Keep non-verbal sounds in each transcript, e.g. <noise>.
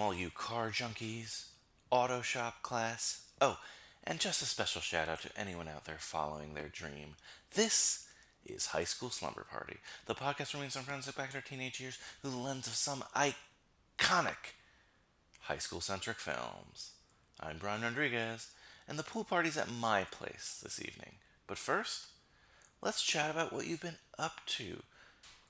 All you car junkies, auto shop class. Oh, and just a special shout out to anyone out there following their dream. This is High School Slumber Party, the podcast where me and some friends look back at our teenage years through the lens of some iconic high school centric films. I'm Brian Rodriguez, and the pool party's at my place this evening. But first, let's chat about what you've been up to.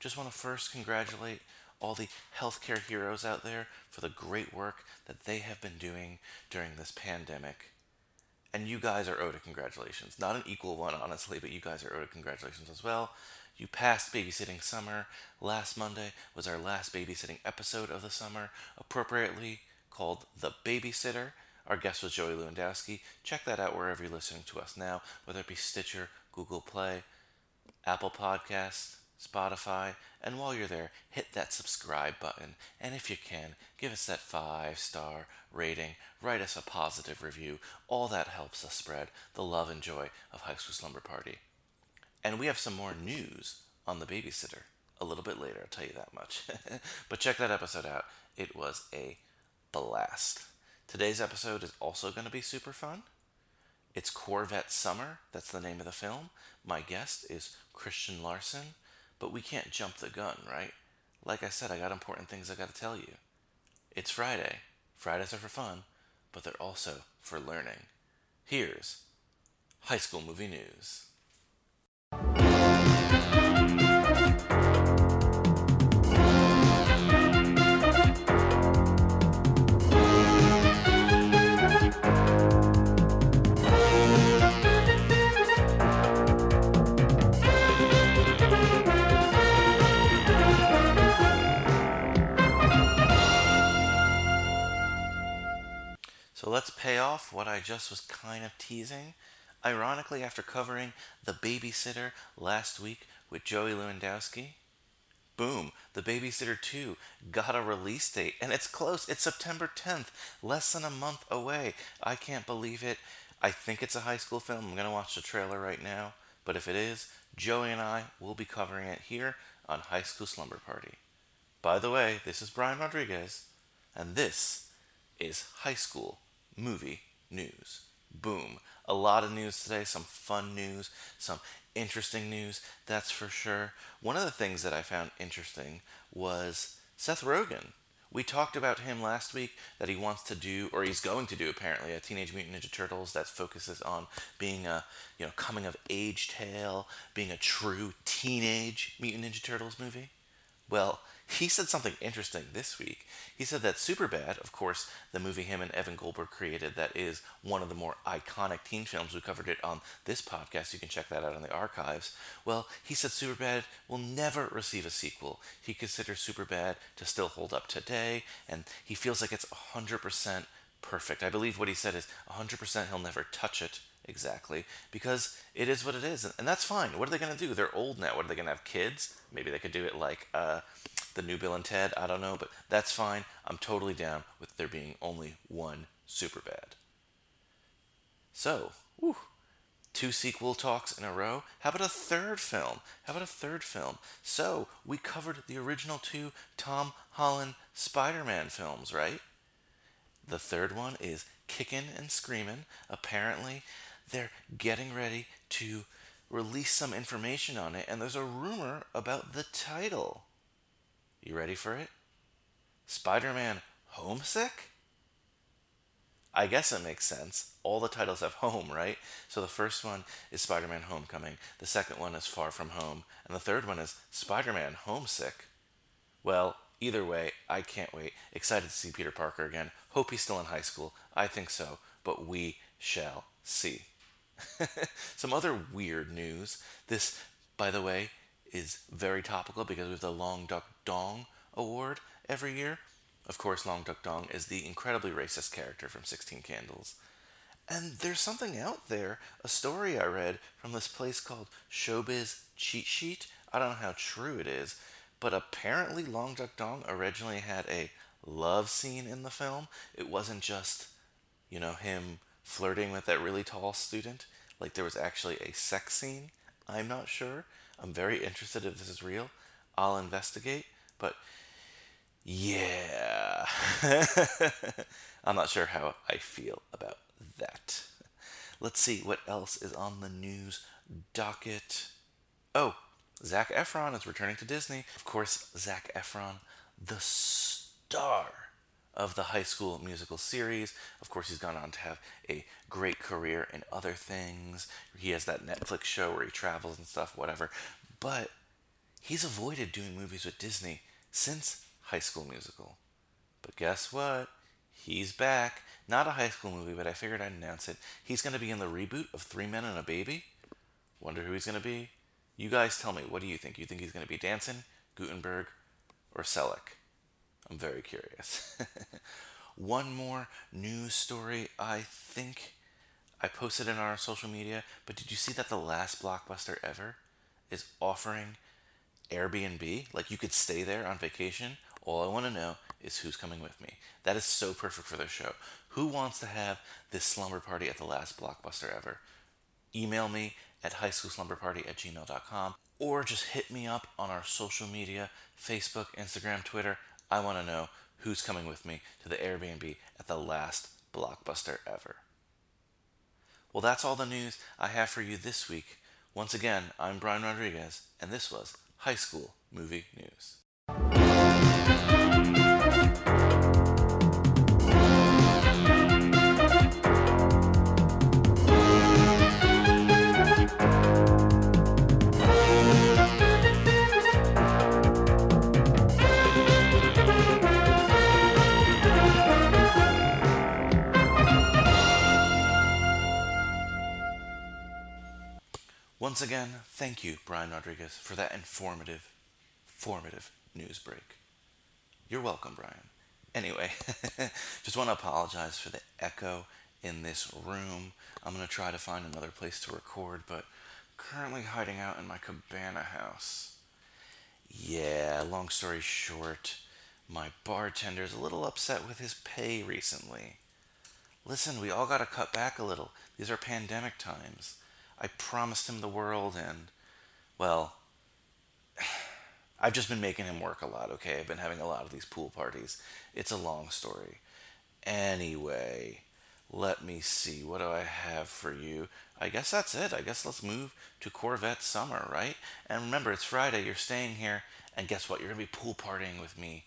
Just want to first congratulate all the healthcare heroes out there for the great work that they have been doing during this pandemic. And you guys are owed a congratulations. Not an equal one, honestly, but you guys are owed a congratulations as well. You passed babysitting summer. Last Monday was our last babysitting episode of the summer, appropriately called The Babysitter. Our guest was Joey Lewandowski. Check that out wherever you're listening to us now, whether it be Stitcher, Google Play, Apple Podcasts, Spotify, and while you're there, hit that subscribe button. And if you can, give us that five star rating, write us a positive review. All that helps us spread the love and joy of High School Slumber Party. And we have some more news on the babysitter a little bit later, I'll tell you that much. <laughs> but check that episode out. It was a blast. Today's episode is also going to be super fun. It's Corvette Summer. That's the name of the film. My guest is Christian Larson. But we can't jump the gun, right? Like I said, I got important things I got to tell you. It's Friday. Fridays are for fun, but they're also for learning. Here's High School Movie News. So let's pay off what I just was kind of teasing. Ironically, after covering The Babysitter last week with Joey Lewandowski, boom, The Babysitter 2 got a release date, and it's close. It's September 10th, less than a month away. I can't believe it. I think it's a high school film. I'm going to watch the trailer right now. But if it is, Joey and I will be covering it here on High School Slumber Party. By the way, this is Brian Rodriguez, and this is high school movie news. Boom. A lot of news today, some fun news, some interesting news, that's for sure. One of the things that I found interesting was Seth Rogen. We talked about him last week that he wants to do, or he's going to do apparently, a Teenage Mutant Ninja Turtles that focuses on being a, you know, coming of age tale, being a true teenage Mutant Ninja Turtles movie. Well, he said something interesting this week. He said that Superbad, of course, the movie him and Evan Goldberg created, that is one of the more iconic teen films. We covered it on this podcast. You can check that out in the archives. Well, he said Superbad will never receive a sequel. He considers Superbad to still hold up today, and he feels like it's 100% perfect. I believe what he said is 100% he'll never touch it exactly because it is what it is and that's fine what are they going to do they're old now what are they going to have kids maybe they could do it like uh the new Bill and Ted. I don't know, but that's fine. I'm totally down with there being only one Superbad. So, whew, two sequel talks in a row. How about a third film? How about a third film? So, we covered the original two Tom Holland Spider Man films, right? The third one is Kickin' and Screamin'. Apparently, they're getting ready to release some information on it, and there's a rumor about the title. You ready for it? Spider Man Homesick? I guess it makes sense. All the titles have home, right? So the first one is Spider Man Homecoming, the second one is Far From Home, and the third one is Spider Man Homesick. Well, either way, I can't wait. Excited to see Peter Parker again. Hope he's still in high school. I think so, but we shall see. <laughs> Some other weird news. This, by the way, is very topical because we have the Long Duck Dong Award every year. Of course, Long Duck Dong is the incredibly racist character from 16 Candles. And there's something out there, a story I read from this place called Showbiz Cheat Sheet. I don't know how true it is, but apparently Long Duck Dong originally had a love scene in the film. It wasn't just, you know, him flirting with that really tall student. Like there was actually a sex scene. I'm not sure. I'm very interested if this is real. I'll investigate. But yeah. <laughs> I'm not sure how I feel about that. Let's see what else is on the news docket. Oh, Zac Efron is returning to Disney. Of course, Zac Efron, the star of the High School Musical series. Of course, he's gone on to have a great career in other things. He has that Netflix show where he travels and stuff, whatever. But he's avoided doing movies with Disney since High School Musical. But guess what? He's back. Not a high school movie, but I figured I'd announce it. He's going to be in the reboot of Three Men and a Baby. Wonder who he's going to be? You guys tell me. What do you think? You think he's going to be Danson, Guttenberg, or Selleck? I'm very curious. <laughs> One more news story. I think I posted it on our social media, but did you see that the last blockbuster ever is offering Airbnb? Like you could stay there on vacation. All I want to know is who's coming with me. That is so perfect for their show. Who wants to have this slumber party at the last blockbuster ever? Email me at highschoolslumberparty at gmail.com or just hit me up on our social media Facebook, Instagram, Twitter. I want to know who's coming with me to the Airbnb at the last blockbuster ever. Well, that's all the news I have for you this week. Once again, I'm Brian Rodriguez, and this was High School Movie News. Once again, thank you, Brian Rodriguez, for that informative, formative news break. You're welcome, Brian. Anyway, <laughs> just want to apologize for the echo in this room. I'm going to try to find another place to record, but currently hiding out in my cabana house. Yeah, long story short, my bartender's a little upset with his pay recently. Listen, we all got to cut back a little. These are pandemic times. I promised him the world, and, well, I've just been making him work a lot, okay? I've been having a lot of these pool parties. It's a long story. Anyway, let me see. What do I have for you? I guess that's it. I guess let's move to Corvette Summer, right? And remember, it's Friday. You're staying here. And guess what? You're going to be pool partying with me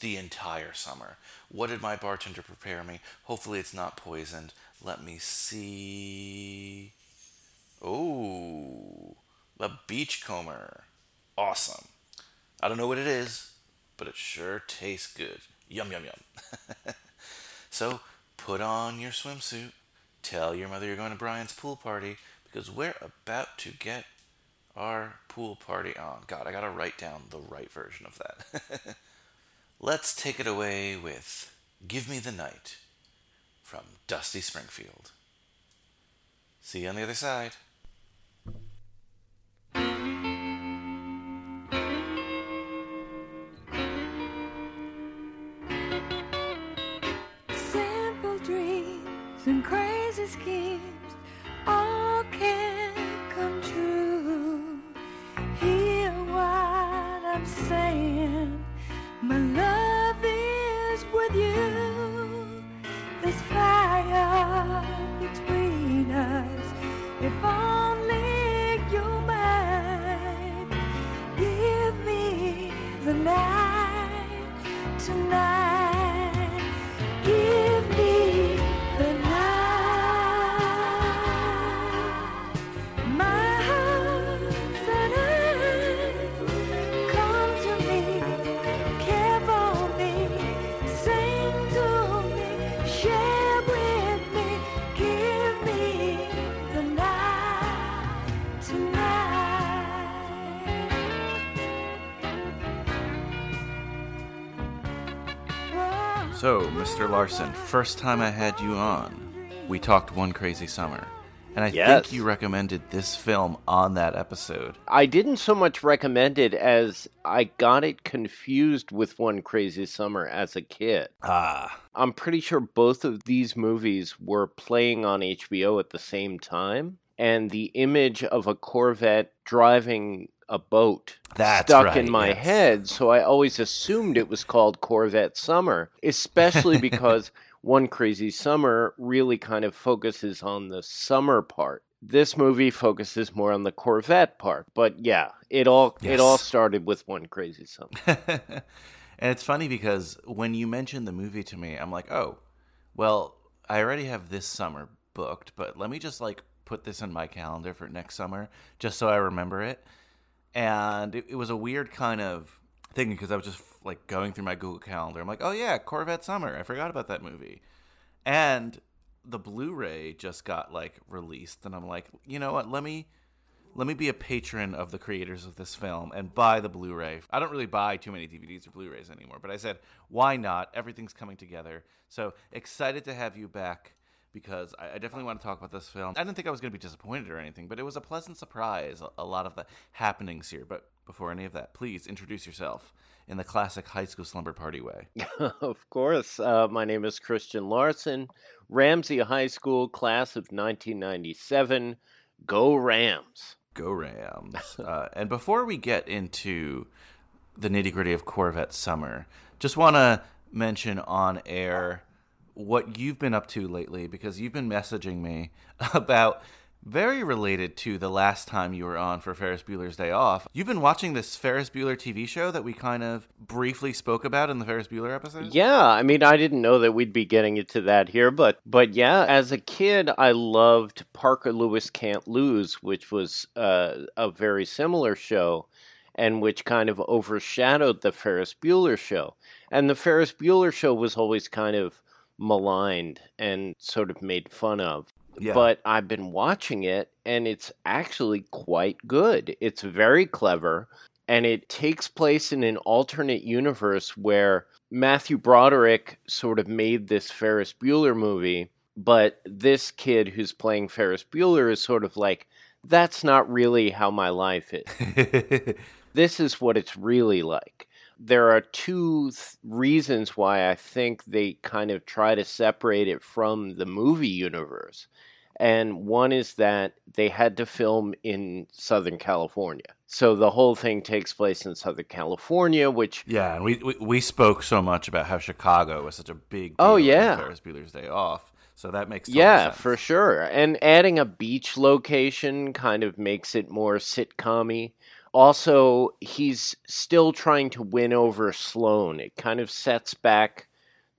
the entire summer. What did my bartender prepare me? Hopefully, it's not poisoned. Let me see. Oh, the Beachcomber. Awesome. I don't know what it is, but it sure tastes good. Yum, yum, yum. <laughs> so put on your swimsuit. Tell your mother you're going to Brian's pool party because we're about to get our pool party on. God, I gotta write down the right version of that. <laughs> Let's take it away with Give Me the Night from Dusty Springfield. See you on the other side. Mr. Larson, first time I had you on, we talked One Crazy Summer. And I Yes. think you recommended this film on that episode. I didn't so much recommend it as I got it confused with One Crazy Summer as a kid. Ah, I'm pretty sure both of these movies were playing on HBO at the same time, and the image of a Corvette driving a boat That's stuck right, in my yes. head, so I always assumed it was called Corvette Summer, especially <laughs> because One Crazy Summer really kind of focuses on the summer part. This movie focuses more on the Corvette part, but yeah, it all it all started with One Crazy Summer. <laughs> and it's funny because when you mentioned the movie to me, I'm like, oh, well, I already have this summer booked, but let me just like put this in my calendar for next summer just so I remember it. And it, it was a weird kind of thing because I was just like going through my Google Calendar. I'm like, oh yeah, Corvette Summer. I forgot about that movie. And the Blu-ray just got like released, and I'm like, you know what? Let me let me be a patron of the creators of this film and buy the Blu-ray. I don't really buy too many DVDs or Blu-rays anymore, but I said, why not? Everything's coming together. So excited to have you back because I I definitely want to talk about this film. I didn't think I was going to be disappointed or anything, but it was a pleasant surprise. a- A lot of the happenings here. But before any of that, please introduce yourself in the classic high school slumber party way. <laughs> of course. Uh, my name is Christian Larson, Ramsey High School, class of 1997. Go Rams! Go Rams. <laughs> uh, and before we get into the nitty gritty of Corvette Summer, just want to mention on air what you've been up to lately because you've been messaging me <laughs> about very related to the last time you were on for Ferris Bueller's Day Off. You've been watching this Ferris Bueller TV show that we kind of briefly spoke about in the Ferris Bueller episode. Yeah, I mean, I didn't know that we'd be getting into that here, but but yeah, as a kid, I loved Parker Lewis Can't Lose, which was uh, a very similar show, and which kind of overshadowed the Ferris Bueller show. And the Ferris Bueller show was always kind of maligned and sort of made fun of. Yeah. But I've been watching it, and it's actually quite good. It's very clever and it takes place in an alternate universe where Matthew Broderick sort of made this Ferris Bueller movie, but this kid who's playing Ferris Bueller is sort of like, that's not really how my life is. <laughs> This is what it's really like. There are two th- reasons why I think they kind of try to separate it from the movie universe. And one is that they had to film in Southern California. So the whole thing takes place in Southern California, which yeah, and we, we we spoke so much about how Chicago was such a big Oh, yeah. Ferris Bueller's Day Off. So that makes Yeah, sense. for sure. And adding a beach location kind of makes it more sitcom Also, he's still trying to win over Sloane. It kind of sets back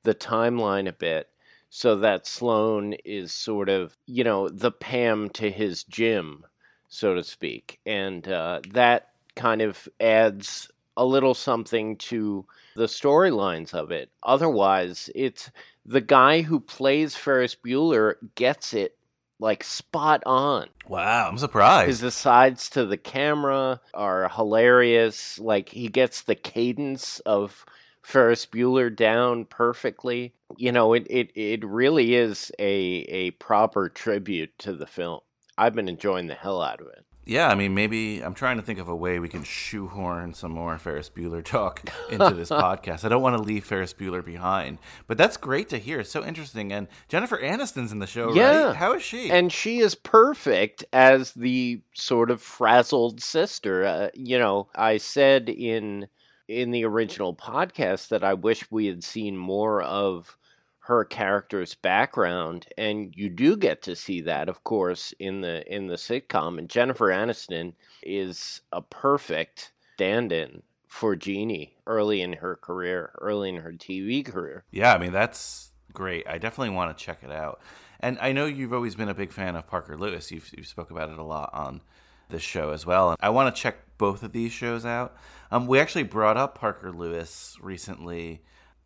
the timeline a bit so that Sloane is sort of, you know, the Pam to his Jim, so to speak. And uh, that kind of adds a little something to the storylines of it. Otherwise, it's the guy who plays Ferris Bueller gets it like spot on. Wow, I'm surprised. His asides to the camera are hilarious. Like he gets the cadence of Ferris Bueller down perfectly. You know, it, it, it really is a a proper tribute to the film. I've been enjoying the hell out of it. Yeah, I mean, maybe I'm trying to think of a way we can shoehorn some more Ferris Bueller talk <laughs> into this <laughs> podcast. I don't want to leave Ferris Bueller behind, but that's great to hear. It's so interesting. And Jennifer Aniston's in the show, Yeah. right? How is she? And she is perfect as the sort of frazzled sister. Uh, you know, I said in in the original podcast that I wish we had seen more of her character's background and you do get to see that of course in the in the sitcom and Jennifer Aniston is a perfect stand-in for Jeannie early in her career, early in her TV career. Yeah, I mean that's great. I definitely want to check it out. And I know you've always been a big fan of Parker Lewis. You've you spoke about it a lot on this show as well. And I want to check both of these shows out. Um, we actually brought up Parker Lewis recently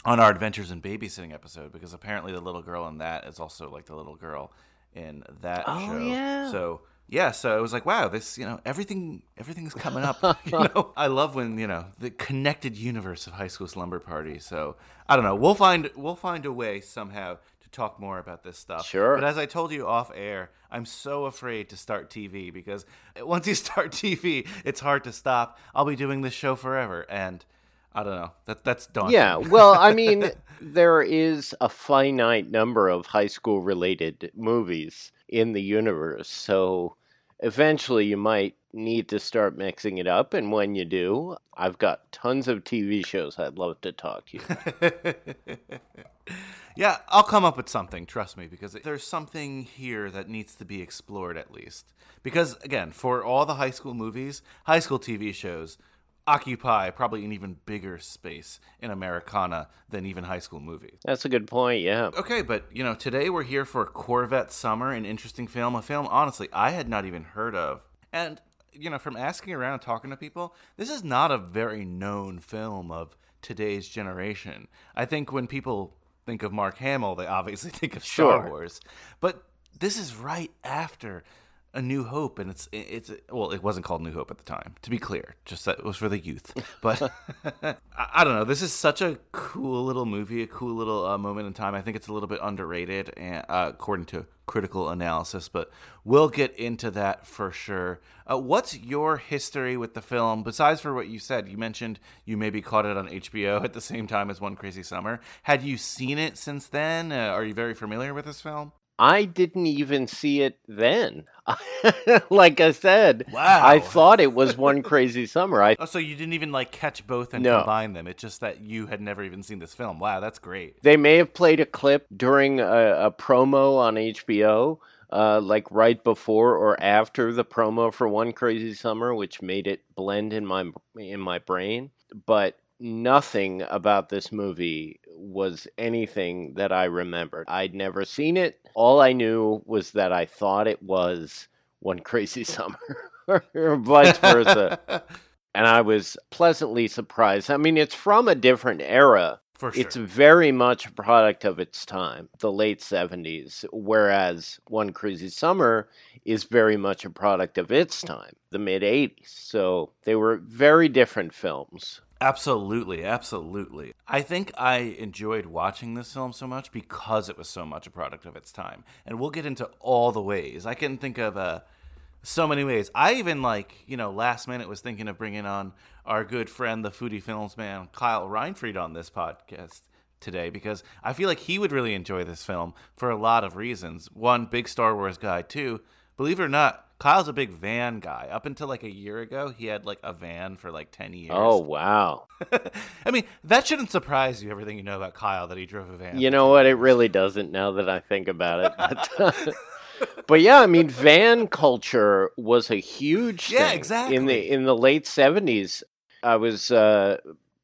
on our Adventures in Babysitting episode because apparently the little girl in that is also like the little girl in that Oh, show. yeah. So yeah, so it was like, wow, this you know everything everything's coming up. <laughs> you know, I love when you know the connected universe of High School Slumber Party. So I don't know, we'll find we'll find a way somehow to talk more about this stuff. Sure. But as I told you off air, I'm so afraid to start TV because once you <laughs> start TV, it's hard to stop. I'll be doing this show forever, and I don't know. That that's daunting. Yeah, well, I mean, there is a finite number of high school related movies in the universe. So eventually you might need to start mixing it up. And when you do, I've got tons of TV shows I'd love to talk to you. <laughs> yeah, I'll come up with something, trust me, because there's something here that needs to be explored at least. Because, again, for all the high school movies, high school TV shows occupy probably an even bigger space in Americana than even high school movies. That's a good point, yeah. Okay, but, you know, today we're here for Corvette Summer, an interesting film, a film, honestly, I had not even heard of. And, you know, from asking around and talking to people, this is not a very known film of today's generation. I think when people think of Mark Hamill, they obviously <laughs> think of Star Sure. Wars. But this is right after A New Hope, and it's it's well, it wasn't called New Hope at the time. To be clear, just that it was for the youth. <laughs> But <laughs> I, I don't know. This is such a cool little movie, a cool little uh, moment in time. I think it's a little bit underrated, and uh, according to critical analysis. But we'll get into that for sure. Uh, what's your history with the film? Besides for what you said, you mentioned you maybe caught it on HBO <laughs> at the same time as One Crazy Summer. Had you seen it since then? Uh, are you very familiar with this film? I didn't even see it then. <laughs> like I said, Wow. I thought it was one <laughs> crazy summer. I Oh, so you didn't even like catch both and No. combine them. It's just that you had never even seen this film. Wow, that's great. They may have played a clip during a, a promo on HBO, uh, like right before or after the promo for One Crazy Summer, which made it blend in my in my brain. But nothing about this movie was anything that I remembered. I'd never seen it. All I knew was that I thought it was One <laughs> Crazy Summer, or vice versa. <laughs> And I was pleasantly surprised. I mean, it's from a different era, For sure. it's very much a product of its time, the late 70s, whereas One Crazy Summer is very much a product of its time, the mid 80s. So they were very different films. Absolutely, absolutely. I think I enjoyed watching this film so much because it was so much a product of its time. And we'll get into all the ways. I can think of uh, so many ways. I even, like, you know, last minute was thinking of bringing on our good friend, the foodie films man, Kyle Reinfried, on this podcast today because I feel like he would really enjoy this film for a lot of reasons. One, big Star Wars guy. Two, believe it or not, Kyle's a big van guy. Up until like a year ago, he had like a van for like 10 years. Oh, wow. <laughs> I mean, that shouldn't surprise you, everything you know about Kyle, that he drove a van. You know what? It really doesn't now that I think about it. But, <laughs> but yeah, I mean, van culture was a huge Yeah, thing exactly. in the in the late seventies. I was uh,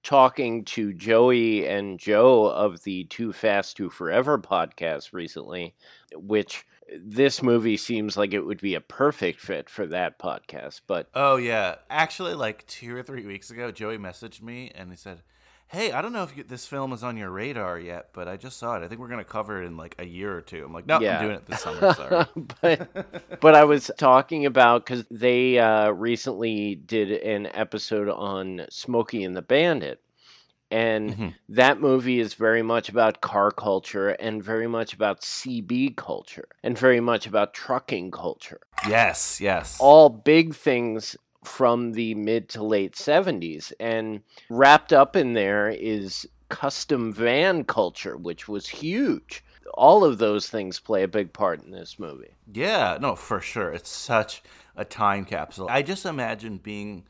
talking to Joey and Joe of the Too Fast Too Forever podcast recently, which this movie seems like it would be a perfect fit for that podcast. But Oh, yeah. Actually, like two or three weeks ago, Joey messaged me and he said, Hey, I don't know if you, this film is on your radar yet, but I just saw it. I think we're going to cover it in like a year or two. I'm like, no, Yeah. I'm doing it this summer. Sorry. <laughs> but <laughs> but I was talking about because they uh, recently did an episode on Smokey and the Bandit, and Mhm. that movie is very much about car culture and very much about CB culture and very much about trucking culture. yes, yes. All big things from the mid to late 70s. And wrapped up in there is custom van culture, which was huge. All of those things play a big part in this movie. Yeah, no, for sure. It's such a time capsule. I just imagine being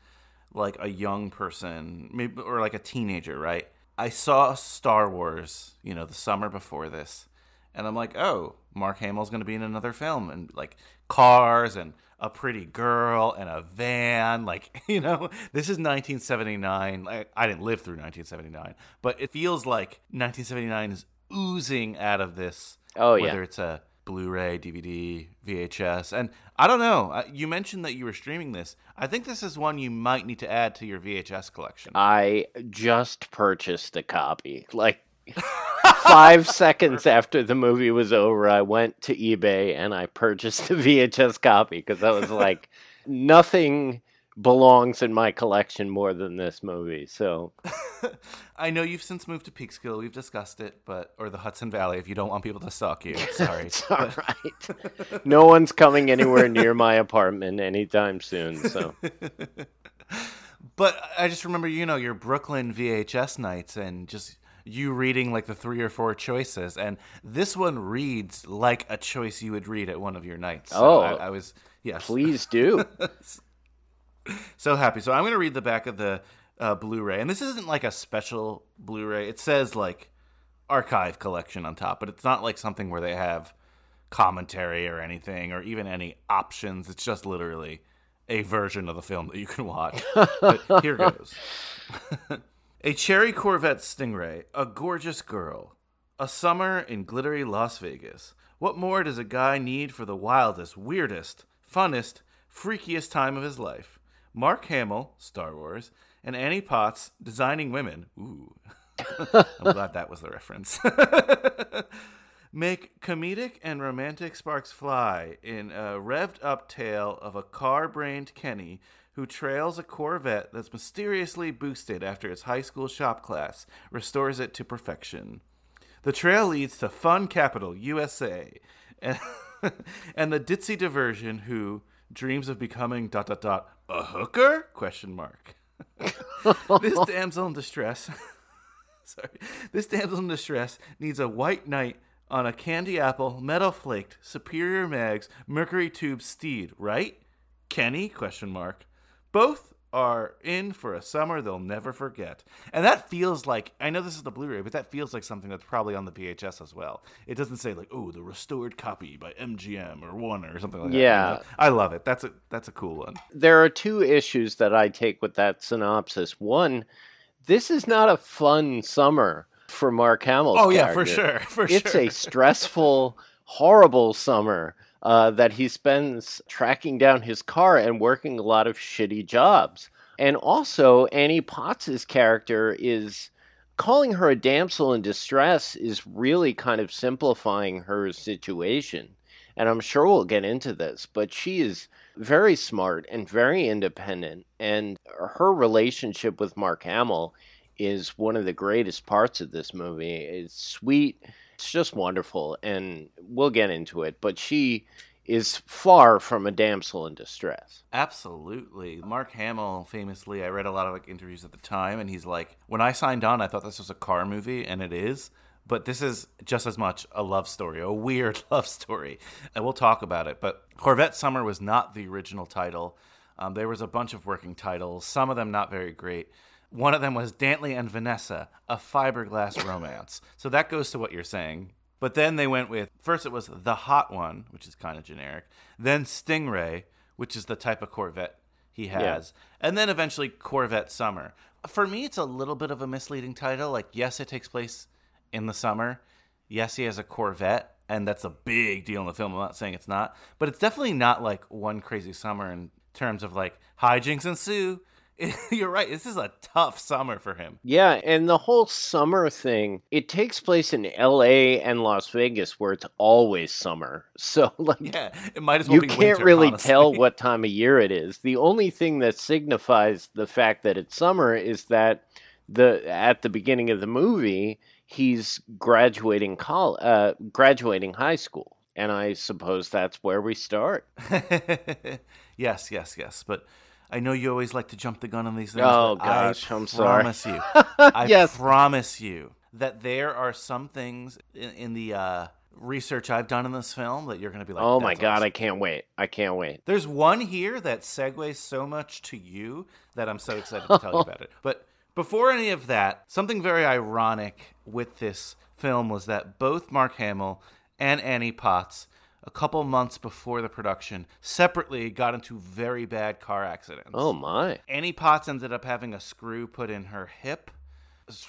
like a young person, maybe or like a teenager, right? I saw Star Wars, you know, the summer before this, and I'm like, oh, Mark Hamill's going to be in another film, and like cars and a pretty girl and a van, like <laughs> you know, this is 1979. Like, I didn't live through 1979, but it feels like 1979 is oozing out of this. Oh, yeah. whether it's a Blu-ray, DVD, VHS, and I don't know. uh, You mentioned that you were streaming this. I think this is one you might need to add to your VHS collection. I just purchased a copy. Like <laughs> five seconds after the movie was over, I went to eBay and I purchased a VHS copy because I was like, <laughs> nothing belongs in my collection more than this movie. So <laughs> I know you've since moved to Peekskill. We've discussed it, but or the Hudson Valley if you don't want people to stalk you. <laughs> Sorry. it's all right. no one's coming anywhere near my apartment anytime soon. So <laughs> But I just remember, you know, your Brooklyn VHS nights and just you reading like the three or four choices, and this one reads like a choice you would read at one of your nights. So Oh. I, I was yes, please do. So happy. So I'm going to read the back of the uh, Blu-ray, and this isn't like a special Blu-ray. It says like archive collection on top, but it's not like something where they have commentary or anything, or even any options. It's just literally a version of the film that you can watch. but here goes. <laughs> a cherry Corvette Stingray, a gorgeous girl, a summer in glittery Las Vegas. What more does a guy need for the wildest, weirdest, funnest, freakiest time of his life? Mark Hamill, Star Wars, and Annie Potts, Designing Women. Ooh. <laughs> I'm glad that was the reference. <laughs> Make comedic and romantic sparks fly in a revved up tale of a car brained Kenny who trails a Corvette that's mysteriously boosted after his high school shop class restores it to perfection. The trail leads to Fun Capital, USA, and, <laughs> and the ditzy diversion who dreams of becoming dot dot dot a hooker? Question mark. <laughs> this damsel in distress <laughs> sorry. This damsel in distress needs a white knight on a candy apple, metal flaked, superior mags, mercury tube steed, right? Kenny? Question mark. Both are in for a summer they'll never forget. And that feels like I know this is the Blu-ray, but that feels like something that's probably on the VHS as well. It doesn't say like, oh, the restored copy by MGM or Warner or something like that. Yeah. I love it. That's a that's a cool one. there are two issues that I take with that synopsis. One, this is not a fun summer for Mark Hamill. Oh yeah, for sure. <laughs> For it's sure. a stressful, horrible summer uh, that he spends tracking down his car and working a lot of shitty jobs. And also, Annie Potts's character is calling her a damsel in distress is really kind of simplifying her situation. And I'm sure we'll get into this, but she is very smart and very independent. And her relationship with Mark Hamill is one of the greatest parts of this movie. It's sweet, it's just wonderful, and we'll get into it. But she is far from a damsel in distress. Absolutely. Mark Hamill famously, I read a lot of like interviews at the time and he's like, "When I signed on, I thought this was a car movie and it is, but this is just as much a love story, a weird <laughs> love story." And we'll talk about it, but Corvette Summer was not the original title. Um, there was a bunch of working titles, some of them not very great. One of them was Dantley and Vanessa, a fiberglass romance. So that goes to what you're saying. But then they went with first it was the hot one, which is kind of generic. Then Stingray, which is the type of Corvette he has, and then eventually Corvette Summer. For me, it's a little bit of a misleading title. Like, yes, it takes place in the summer. Yes, he has a Corvette, and that's a big deal in the film. I'm not saying it's not, but it's definitely not like one crazy summer in terms of like hijinks ensue. <laughs> You're right. This is a tough summer for him. Yeah, and the whole summer thing, it takes place in LA and Las Vegas where it's always summer. <laughs> So like Yeah, it might as well you can't winter, really honestly. tell <laughs> what time of year it is. The only thing that signifies the fact that it's summer is that the at the beginning of the movie he's graduating col uh, graduating high school, and I suppose that's where we start. yes, yes, yes. But I know you always like to jump the gun on these things. Oh, but I gosh, I'm sorry. promise you. <laughs> I Yes. promise you that there are some things in, in the uh, research I've done in this film that you're going to be like, oh my god, awesome." I can't wait. I can't wait. There's one here that segues so much to you that I'm so excited to tell you about it. <laughs> But before any of that, something very ironic with this film was that both Mark Hamill and Annie Potts, a couple months before the production, separately got into very bad car accidents. Oh my. Annie Potts ended up having a screw put in her hip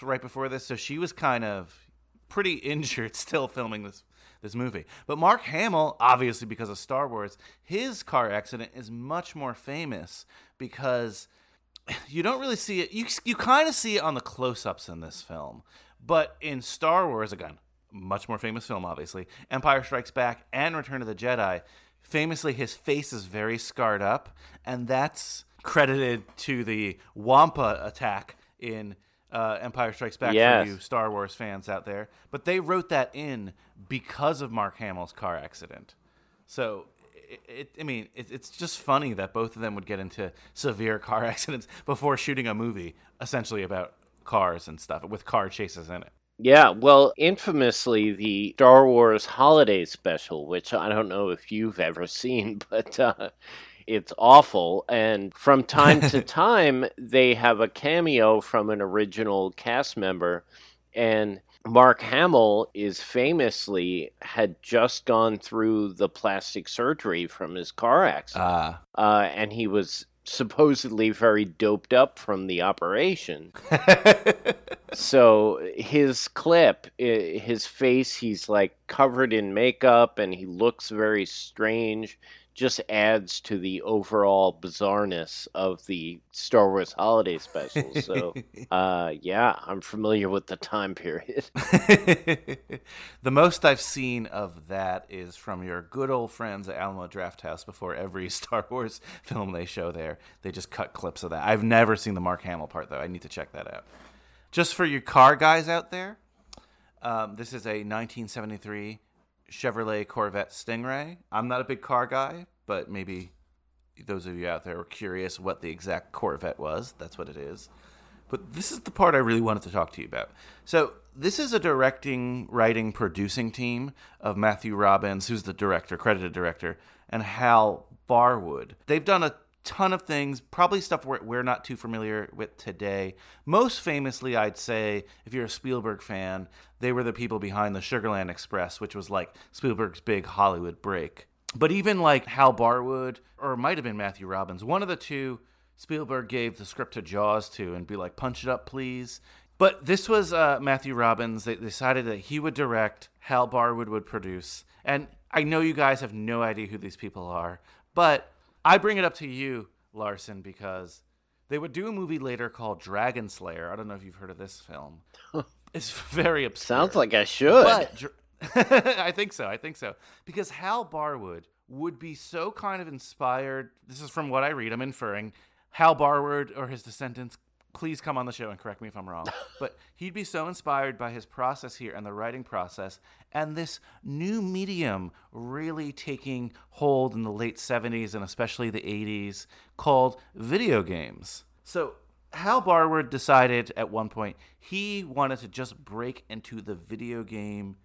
right before this, so she was kind of pretty <laughs> injured still filming this this movie. But Mark Hamill, obviously because of Star Wars, his car accident is much more famous because you don't really see it. You you kind of see it on the close-ups in this film, but in Star Wars again, much more famous film, obviously. Empire Strikes Back and Return of the Jedi. Famously, his face is very scarred up, and that's credited to the Wampa attack in uh, Empire Strikes Back Yes. for you Star Wars fans out there. But they wrote that in because of Mark Hamill's car accident. So, it, it, I mean, it, it's just funny that both of them would get into severe car <laughs> accidents before shooting a movie, essentially about cars and stuff, with car chases in it. Yeah, well, infamously, the Star Wars Holiday Special, which I don't know if you've ever <laughs> seen, but uh, it's awful. And from time to <laughs> time, they have a cameo from an original cast member. And Mark Hamill is famously had just gone through the plastic surgery from his car accident. Ah. Uh, and he was supposedly very doped up from the operation. <laughs> So his clip, his face, he's like covered in makeup and he looks very strange. Just adds to the overall bizarreness of the Star Wars holiday special. So, <laughs> uh, yeah, I'm familiar with the time period. <laughs> the most I've seen of that is from your good old friends at Alamo Drafthouse before every <laughs> Star Wars film they show there. They just cut clips of that. I've never seen the Mark Hamill part, though. I need to check that out. Just for you car guys out there, um, this is a 1973 Chevrolet Corvette Stingray. I'm not a big car guy, but maybe those of you out there are curious what the exact Corvette was. That's what it is. But this is the part I really wanted to talk to you about. So, this is a directing, writing, producing team of Matthew Robbins, who's the director, credited director, and Hal Barwood. They've done a ton of things, probably stuff we're, we're not too familiar with today. Most famously, I'd say, if you're a Spielberg fan, they were the people behind the Sugarland Express, which was like Spielberg's big Hollywood break. But even like Hal Barwood, or might have been Matthew Robbins, one of the two Spielberg gave the script to Jaws to and be like, punch it up, please. But this was uh, Matthew Robbins. They decided that he would direct, Hal Barwood would produce. And I know you guys have no idea who these people are, but I bring it up to you, Larson, because they would do a movie later called Dragonslayer. I don't know if you've heard of this film. <laughs> It's <laughs> very obscure. Sounds like I should. But <laughs> I think so. I think so. Because Hal Barwood would be so kind of inspired. This is from what I read. I'm inferring. Hal Barwood or his descendants, please come on the show and correct me if I'm wrong. <laughs> but he'd be so inspired by his process here and the writing process and this new medium really taking hold in the late 70s and especially the 80s called video games. So Hal Barwood decided at one point he wanted to just break into the video game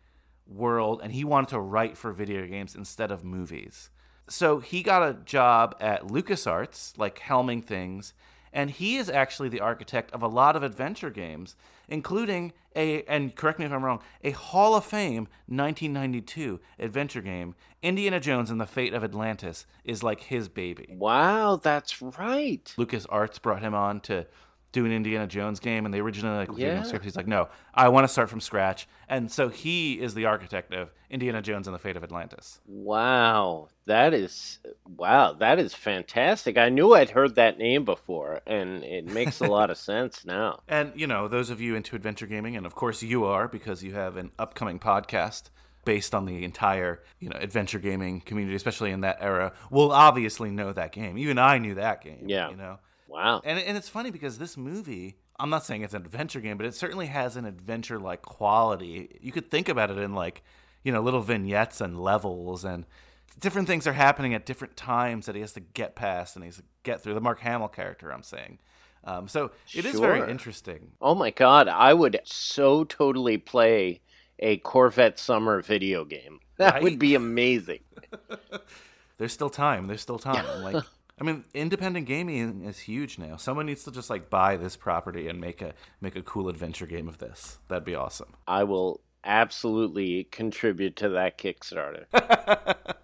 world and he wanted to write for video games instead of movies. So he got a job at LucasArts, like helming things, and he is actually the architect of a lot of adventure games, including a, and correct me if I'm wrong, a Hall of Fame 1992 adventure game, Indiana Jones and the Fate of Atlantis, is like his baby. wow, that's right. LucasArts brought him on to do an Indiana Jones game, and they originally like gave him Yeah. script. He's like, no, I want to start from scratch, and so he is the architect of Indiana Jones and the Fate of Atlantis. Wow, that is wow, that is fantastic. I knew I'd heard that name before, and it makes a lot of sense now. <laughs> And you know, those of you into adventure gaming, and of course you are because you have an upcoming podcast based on the entire you know adventure gaming community, especially in that era, will obviously know that game. Even I knew that game. Yeah. you know. Wow. And and it's funny because this movie, I'm not saying it's an adventure game, but it certainly has an adventure like quality. You could think about it in like, you know, little vignettes and levels and different things are happening at different times that he has to get past and he's get through. The Mark Hamill character, I'm saying. Um, so it is Sure. very interesting. Oh my god, I would so totally play a Corvette Summer video game. That Right? would be amazing. <laughs> There's still time. There's still time. Like, <laughs> I mean, independent gaming is huge now. Someone needs to just like buy this property and make a make a cool adventure game of this. That'd be awesome. I will absolutely contribute to that Kickstarter. <laughs>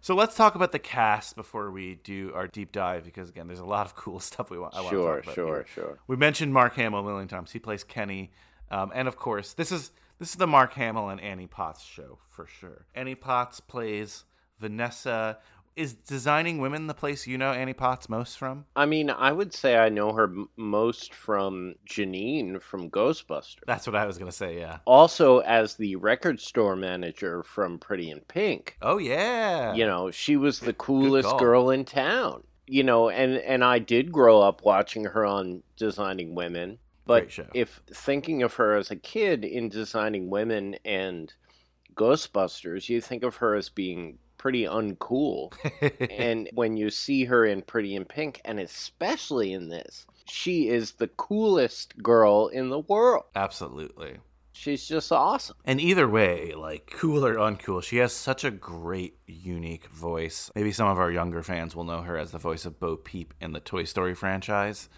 So let's talk about the cast before we do our deep dive, because again, there's a lot of cool <laughs> stuff we want. I want to Sure, talk about sure, here. sure. We mentioned Mark Hamill, Lillian Thomas. He plays Kenny, um, and of course, this is this is the Mark Hamill and Annie Potts show for sure. Annie Potts plays Vanessa. Is designing women the place you know Annie Potts most from? I mean, I would say I know her m- most from Janine from Ghostbusters. That's what I was gonna say. Yeah. Also, as the record store manager from Pretty in Pink. Oh yeah. You know, she was the coolest girl in town. You know, and and I did grow up watching her on Designing Women. But Great show. if thinking of her as a kid in Designing Women and Ghostbusters, you think of her as being pretty uncool. <laughs> and when you see her in Pretty in Pink, and especially in this, she is the coolest girl in the world. Absolutely. She's just awesome. And either way, like cool or uncool, she has such a great, unique voice. Maybe some of our younger fans will know her as the voice of Bo Peep in the Toy Story franchise.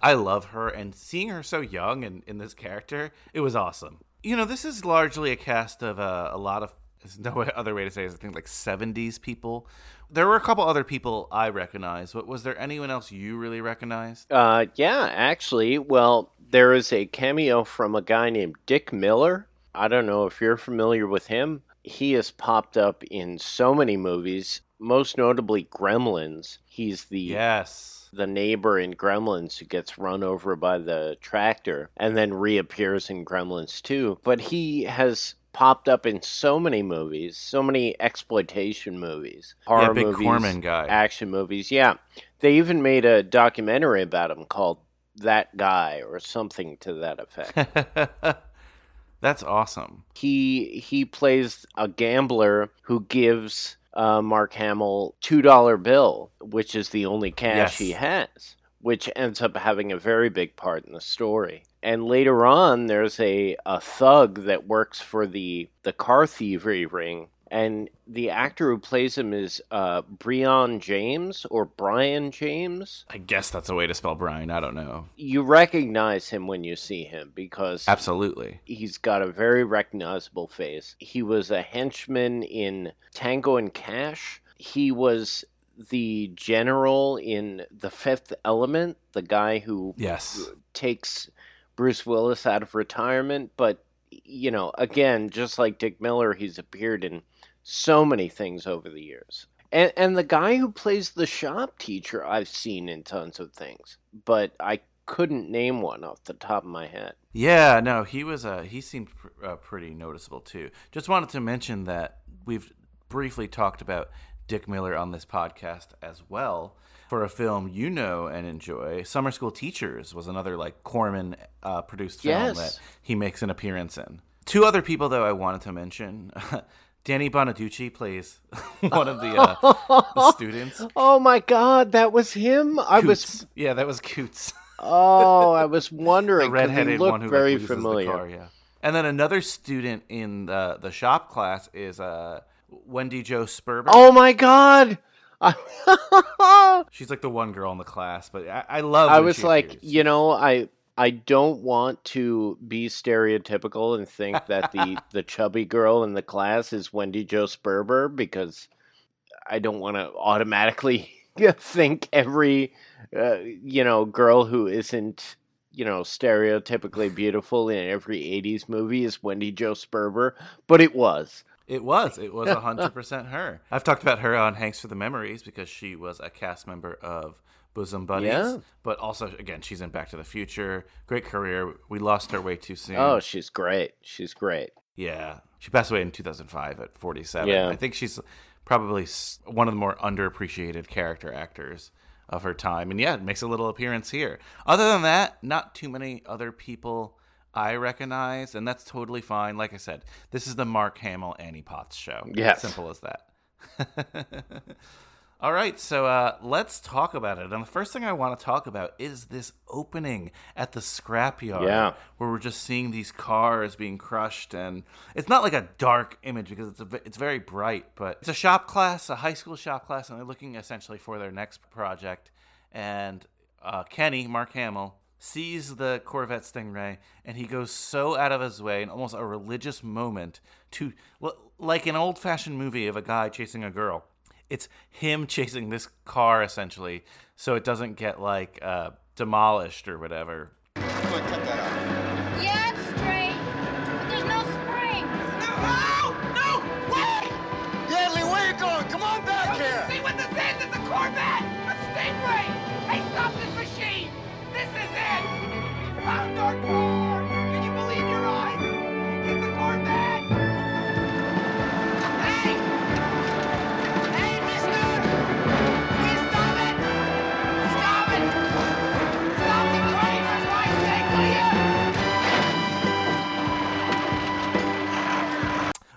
I love her, and seeing her so young and in this character, it was awesome. You know, this is largely a cast of uh, a lot of. There's no <laughs> other way to say it. I think like 70s people. There were a couple other people I recognized, but was there anyone else you really recognized? Uh, yeah, actually, well, there is a cameo from a guy named Dick Miller. I don't know if you're familiar with him. He has popped up in so many movies, most notably Gremlins. He's the Yes. the neighbor in Gremlins who gets run over by the tractor and then reappears in Gremlins 2. But he has popped up in so many movies, so many exploitation movies, horror big movies, Corman guy. action movies. Yeah. They even made a documentary about him called That Guy or something to that effect. <laughs> That's awesome. he he plays a gambler who gives uh, Mark Hamill two dollar bill, which is the only cash Yes. he has, which ends up having a very big part in the story. And later on, there's a, a thug that works for the the car thievery ring, and the actor who plays him is uh, Brion James or Brian James. I guess that's a way to spell Brian. I don't know. You recognize him when you see him because Absolutely. he's got a very recognizable face. He was a henchman in Tango and Cash. He was the general in The Fifth Element, the guy who Yes. takes Bruce Willis out of retirement. But, you know, again, just like Dick Miller, he's appeared in so many things over the years. And, and the guy who plays the shop teacher, I've seen in tons of things, but I couldn't name one off the top of my head. Yeah, no, he was uh he seemed pr- uh, pretty noticeable too. Just wanted to mention that we've briefly talked about Dick Miller on this podcast as well for a film you know and enjoy. Summer School Teachers was another like Corman uh, produced film Yes. that he makes an appearance in. Two other people though I wanted to mention. <laughs> Danny Bonaducci plays <laughs> one of the, uh, the <laughs> students. Oh my god, that was him. I was yeah, that was Coots. oh, I was wondering. the redheaded he looked one who very familiar. the car. Yeah. And then another student in the the shop class is uh Wendy Jo Sperber. Oh my god. She's like the one girl in the class, but I, I love. I was like, appears. you know, I I don't want to be stereotypical and think that the <laughs> the chubby girl in the class is Wendy Jo Sperber because I don't want to automatically <laughs> think every uh, you know girl who isn't you know stereotypically beautiful in every 80s movie is Wendy Jo Sperber, but it was. It was it was <laughs> hundred percent her. I've talked about her on Hanks for the Memories because she was a cast member of Bosom Buddies, Yeah. but also again she's in Back to the Future. Great career. We lost her way too soon. Oh, she's great. She's great. Yeah, she passed away in 2005 at 47. Yeah. I think she's probably one of the more underappreciated character actors of her time. And yeah, it makes a little appearance here. Other than that, not too many other people I recognize, and that's totally fine. Like I said, this is the Mark Hamill Annie Potts show. Yes. Simple as that. <laughs> All right, so uh, let's talk about it. And the first thing I want to talk about is this opening at the scrapyard, Yeah. where we're just seeing these cars being crushed, and it's not like a dark image because it's a, it's very bright, but it's a shop class, a high school shop class, and they're looking essentially for their next project. And uh, Kenny, Mark Hamill, sees the Corvette Stingray, and he goes so out of his way in almost a religious moment to, like an old fashioned movie of a guy chasing a girl. It's him <laughs> chasing this car essentially, so it doesn't get like uh, demolished or whatever.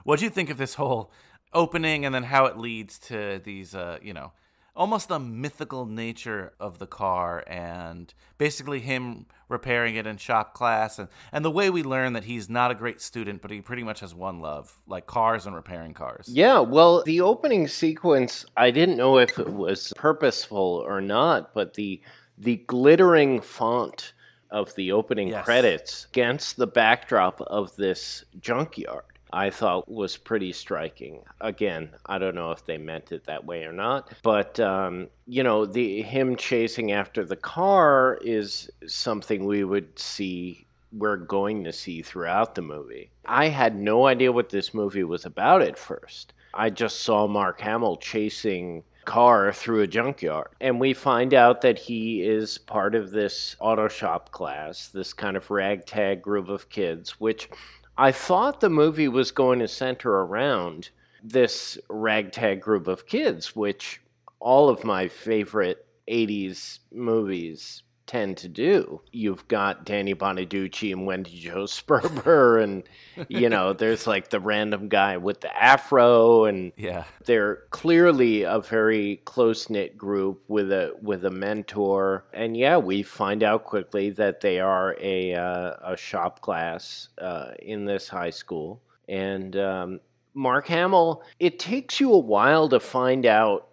What do you think of this whole opening and then how it leads to these, uh, you know, almost the mythical nature of the car and basically him repairing it in shop class and, and the way we learn that he's not a great student, but he pretty much has one love, like cars and repairing cars. Yeah, well, the opening sequence, I didn't know if it was purposeful or not, but the the glittering font of the opening Yes. credits against the backdrop of this junkyard, I thought was pretty striking. Again, I don't know if they meant it that way or not, but um, you know, the him chasing after the car is something we would see we're going to see throughout the movie. I had no idea what this movie was about at first. I just saw Mark Hamill chasing car through a junkyard and we find out that he is part of this auto shop class this kind of ragtag group of kids which i thought the movie was going to center around this ragtag group of kids which all of my favorite 80s movies tend to do. You've got Danny Bonaducci and Wendy Jo Sperber, <laughs> and you know, there's like the random guy with the afro, and Yeah. they're clearly a very close knit group with a with a mentor. And yeah, we find out quickly that they are a uh, a shop class uh, in this high school, and um, Mark Hamill. It takes you a while to find out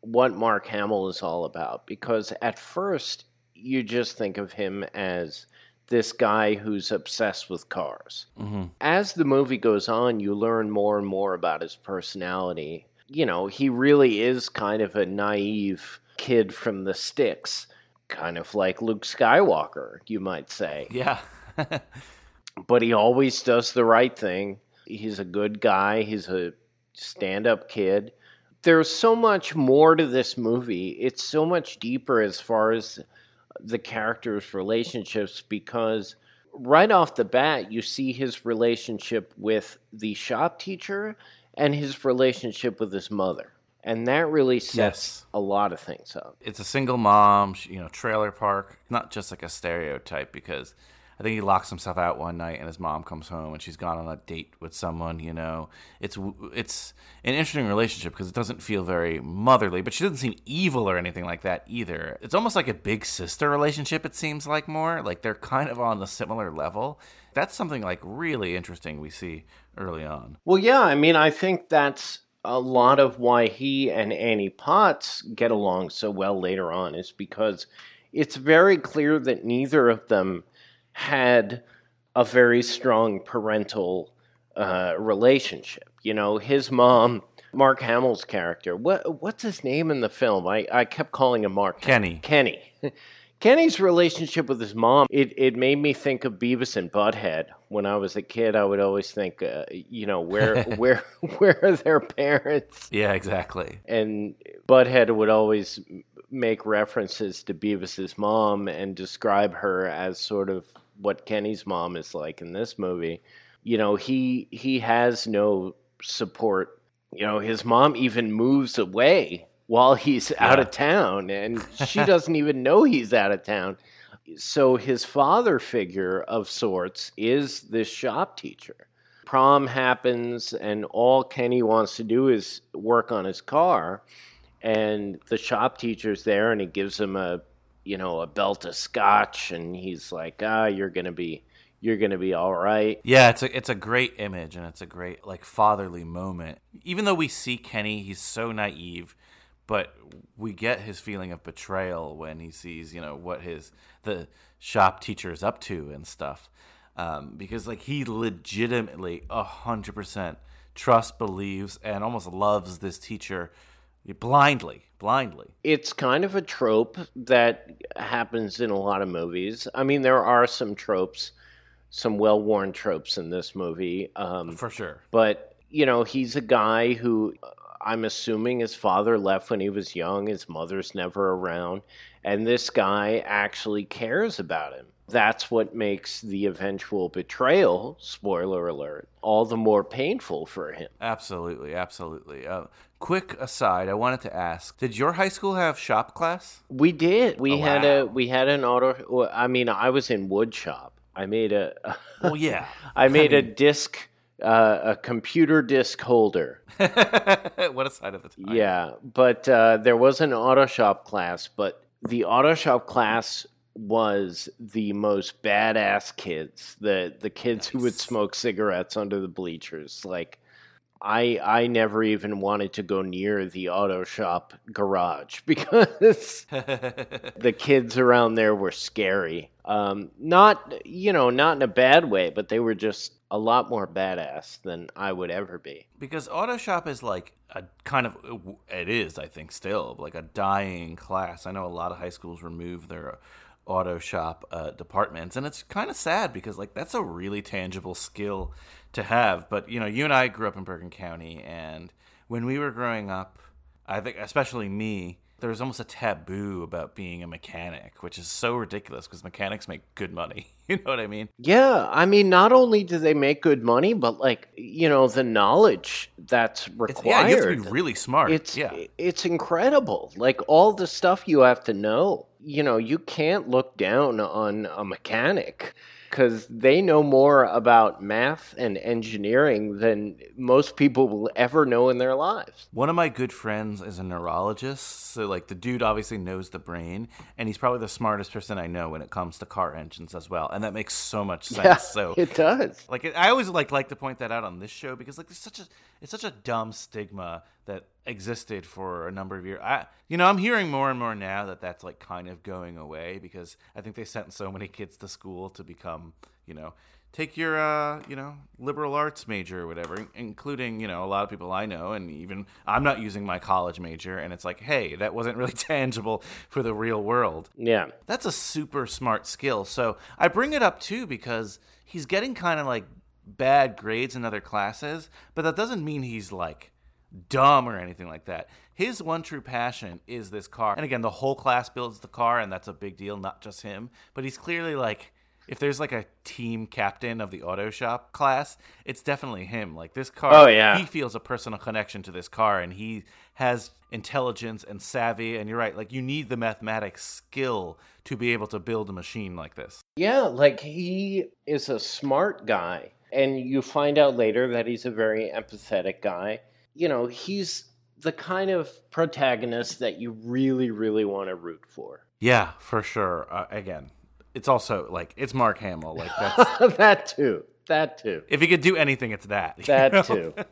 what Mark Hamill is all about because at first you just think of him as this guy who's obsessed with cars. hmm As the movie goes on, you learn more and more about his personality. You know, he really is kind of a naive kid from the sticks, kind of like Luke Skywalker, you might say Yeah. <laughs> but he always does the right thing. He's a good guy. He's a stand up kid. There's so much more to this movie. It's so much deeper as far as the characters' relationships because right off the bat, you see his relationship with the shop teacher and his relationship with his mother. And that really sets Yes. a lot of things up. it's a single mom, you know, trailer park. Not just like a stereotype because I think he locks himself out one night and his mom comes home and she's gone on a date with someone. You know, it's it's an interesting relationship because it doesn't feel very motherly, but she doesn't seem evil or anything like that either. It's almost like a big sister relationship. It seems like more like they're kind of on a similar level. That's something like really interesting we see early on. Well, yeah, I mean, I think that's a lot of why he and Annie Potts get along so well later on, is because it's very clear that neither of them had a very strong parental uh, relationship. You know, his mom, Mark Hamill's character, what what's his name in the film? I, I kept calling him Mark. Kenny. Kenny. <laughs> Kenny's relationship with his mom, it, it made me think of Beavis and Butthead. When I was a kid, I would always think, uh, you know, where <laughs> where where are their parents? Yeah, exactly. And Butthead would always make references to Beavis's mom and describe her as sort of what Kenny's mom is like in this movie. You know, he he has no support. You know, his mom even moves away while he's out of town and <laughs> she doesn't even know he's out of town. So his father figure of sorts is this shop teacher. Prom happens and all Kenny wants to do is work on his car and the shop teacher's there, and he gives him a, you know, a belt of scotch, and he's like, ah, you're gonna be, you're gonna be all right. Yeah, it's a it's a great image and it's a great like fatherly moment. Even though we see Kenny, he's so naive, but we get his feeling of betrayal when he sees you know what his the shop teacher is up to and stuff. Um, because like he legitimately a hundred percent trusts, believes, and almost loves this teacher blindly, blindly. It's kind of a trope that happens in a lot of movies. I mean, there are some tropes, some well worn tropes in this movie. Um, For sure. but you know he's a guy who uh, i'm assuming his father left when he was young his mother's never around and this guy actually cares about him that's what makes the eventual betrayal spoiler alert all the more painful for him Absolutely, absolutely. Uh, quick aside, I wanted to ask: Did your high school have shop class? we did we Oh, had a we had an auto i mean i was in wood shop i made a Well, yeah. <laughs> i made a mean- disc uh, a computer disc holder <laughs> what a sign of the time. Yeah, but uh, there was an auto shop class, but the auto shop class was the most badass kids. The the kids who would smoke cigarettes under the bleachers. Like I I never even wanted to go near the auto shop garage <laughs> because <laughs> the kids around there were scary. Um, not you know not in a bad way, but they were just a lot more badass than I would ever be. because auto shop is like a kind of it is i think still like a dying class i know a lot of high schools remove their auto shop uh, departments and it's kind of sad because like that's a really tangible skill to have but you know you and i grew up in bergen county and when we were growing up i think especially me there was almost a taboo about being a mechanic which is so ridiculous because mechanics make good money <laughs> you know what i mean Yeah, I mean, not only do they make good money, but like you know, the knowledge that's it's, required. yeah you have to be really smart it's yeah it's incredible. Like all the stuff you have to know. You know, you can't look down on a mechanic because they know more about math and engineering than most people will ever know in their lives. One of my good friends is a neurologist, so like the dude obviously knows the brain, and he's probably the smartest person I know when it comes to car engines as well, and that makes so much sense. Yeah, so <laughs> it does. like I always like like to point that out on this show because like there's such a it's such a dumb stigma that existed for a number of years. I you know I'm hearing more and more now that that's like kind of going away because I think they sent so many kids to school to become you know take your uh you know liberal arts major or whatever including you know a lot of people i know and even i'm not using my college major and it's like hey that wasn't really <laughs> tangible for the real world Yeah. that's a super smart skill. So I bring it up too because he's getting kind of like bad grades in other classes, but that doesn't mean he's like dumb or anything like that. His one true passion is this car. And again, the whole class builds the car, and that's a big deal, not just him. But he's clearly like, if there's like a team captain of the auto shop class, it's definitely him. Like this car, Oh, yeah. he feels a personal connection to this car, and he has intelligence and savvy. And you're right, like you need the mathematics skill to be able to build a machine like this. Yeah, like he is a smart guy. And you find out later that he's a very empathetic guy. You know, he's the kind of protagonist that you really, really want to root for. Yeah, for sure. Uh, again, it's also like it's Mark Hamill. Like that's <laughs> that too. That too. if he could do anything, it's that. That know? too. <laughs>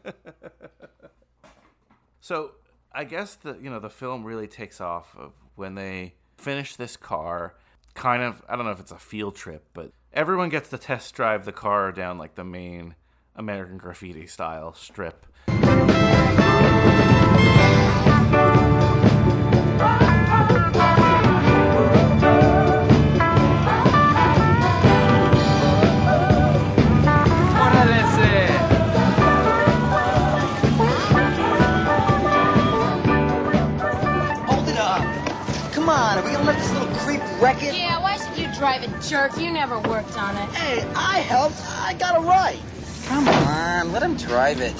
So I guess the you know the film really takes off of when they finish this car. Kind of, I don't know if it's a field trip, but everyone gets to test drive the car down like the main American Graffiti style strip. Hold it up. Come on, are we gonna let this little creep wreck it? Yeah, why should you drive it, jerk? You never worked on it. Hey, I helped. I got it right. Come on, let him drive it.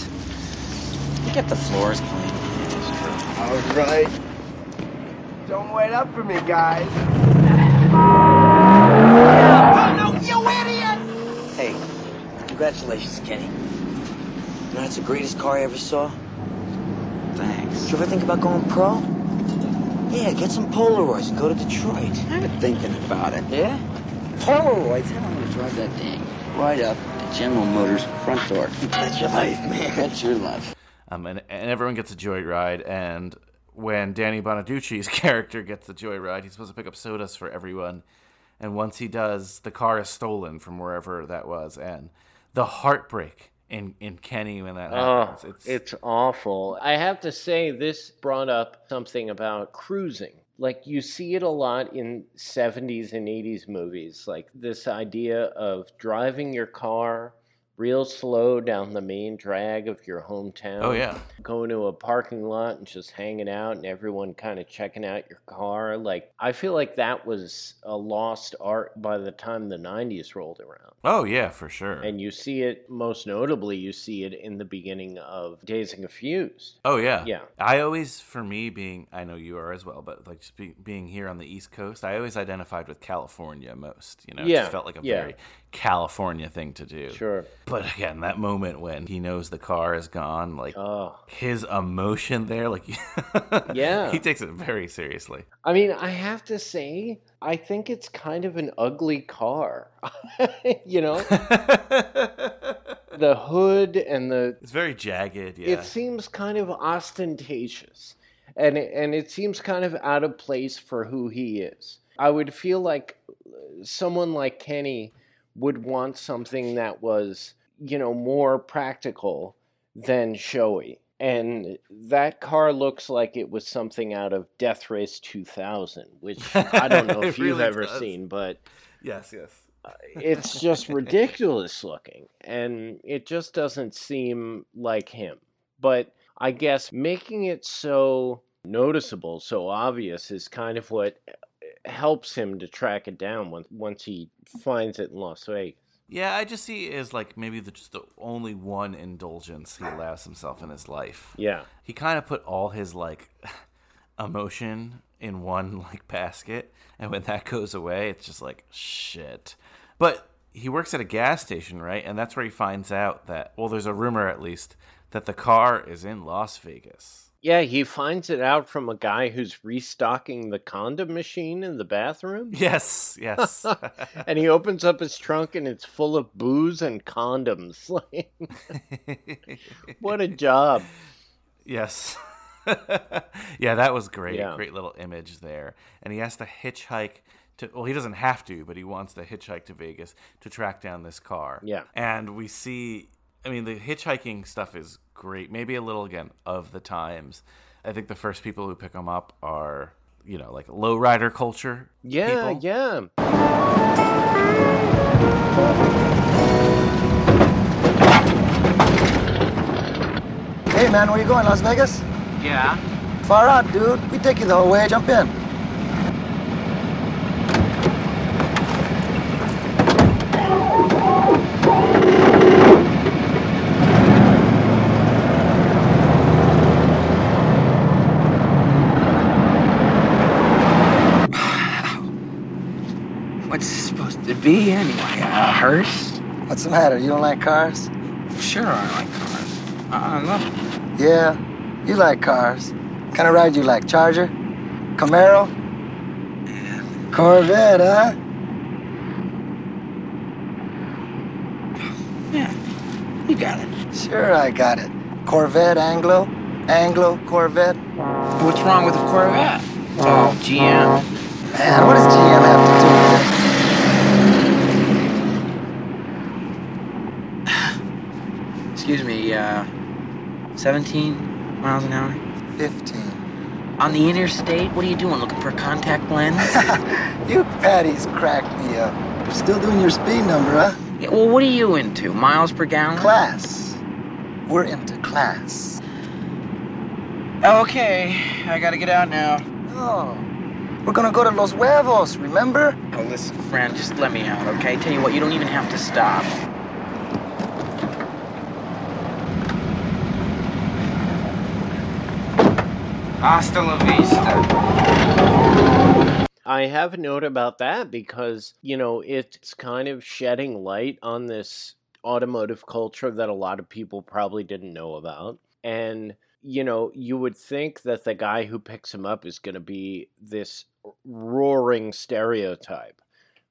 Get the floors clean. All right. Don't wait up for me, guys. Oh, no, you idiot! Hey, congratulations, Kenny. You know, that's the greatest car I ever saw. Thanks. Did you ever think about going pro? Yeah, get some Polaroids and go to Detroit. I've been thinking about it. Yeah? Polaroids? How am I gonna drive that thing? Right up to General Motors' front door. That's your life, man. That's your life. Um, and, and everyone gets a joyride. And when Danny Bonaducci's <laughs> character gets the joyride, he's supposed to pick up sodas for everyone. And once he does, the car is stolen from wherever that was. And the heartbreak in, in Kenny when that Oh, happens. it's, it's, awful. I have to say, this brought up something about cruising. Like, you see it a lot in 70s and 80s movies, like this idea of driving your car real slow down the main drag of your hometown. oh, yeah. Going to a parking lot and just hanging out and everyone kind of checking out your car. Like, I feel like that was a lost art by the time the 90s rolled around. Oh, yeah, for sure. And you see it, most notably, you see it in the beginning of Dazed and Confused. Oh yeah, Yeah. I always, for me, being I know you are as well, but like just be, being here on the East Coast, I always identified with California most. You know, it Yeah, just felt like a yeah. very California thing to do. Sure. But again, that moment when he knows the car is gone, like Oh. his emotion there, like <laughs> Yeah. he takes it very seriously. I mean, I have to say, I think it's kind of an ugly car. <laughs> you know, <laughs> the hood and the It's very jagged. Yeah, it seems kind of ostentatious and it, and it seems kind of out of place for who he is i would feel like uh, someone like kenny would want something that was you know more practical than showy and that car looks like it was something out of death race 2000 which i don't know <laughs> if you've ever does. seen but yes, yes. Uh, it's just ridiculous looking and it just doesn't seem like him but i guess making it so noticeable so obvious is kind of what helps him to track it down once once he finds it in las vegas. Yeah, I just see it as like maybe the, just the only one indulgence he allows himself in his life. yeah. He kind of put all his like <laughs> emotion in one like basket and when that goes away it's just like shit. But he works at a gas station right? And that's where he finds out that well there's a rumor at least that the car is in las vegas yeah he finds it out from a guy who's restocking the condom machine in the bathroom? <laughs> Yes yes. <laughs> And he opens up his trunk and it's full of booze and condoms. <laughs> What a job. Yes. Yeah that was great. Yeah. great little image there. And he has to hitchhike to well he doesn't have to but he wants to hitchhike to vegas to track down this car. Yeah. and we see i mean the hitchhiking stuff is great maybe a little again of the times i think the first people who pick them up are you know like lowrider culture yeah people. yeah Hey, man, where you going? Las Vegas? Yeah? Far out, dude. We take you the whole way. Jump in. What's this be anyway? A hearse? What's the matter? You don't like cars? Sure, I like cars. I I love them. Yeah, you like cars. Kind of ride you like? Charger? Camaro? Corvette, huh? Yeah, you got it. Sure, I got it. Corvette, Anglo? Anglo, Corvette? What's wrong with a Corvette? Oh, GM. Man, what does GM have to do with it? Excuse me, uh, 17 miles an hour? 15. On the interstate? What are you doing? Looking for a contact lens? <laughs> You patties cracked me up. Still doing your speed number, huh? Yeah, well, what are you into? Miles per gallon? Class. We're into class. Okay, I gotta get out now. Oh, we're gonna go to Los Huevos, remember? Oh, listen, friend, just let me out, okay? Tell you what, you don't even have to stop. Hasta la vista. I have a note about that because, you know, it's kind of shedding light on this automotive culture that a lot of people probably didn't know about. And, you know, you would think that the guy who picks him up is going to be this roaring stereotype.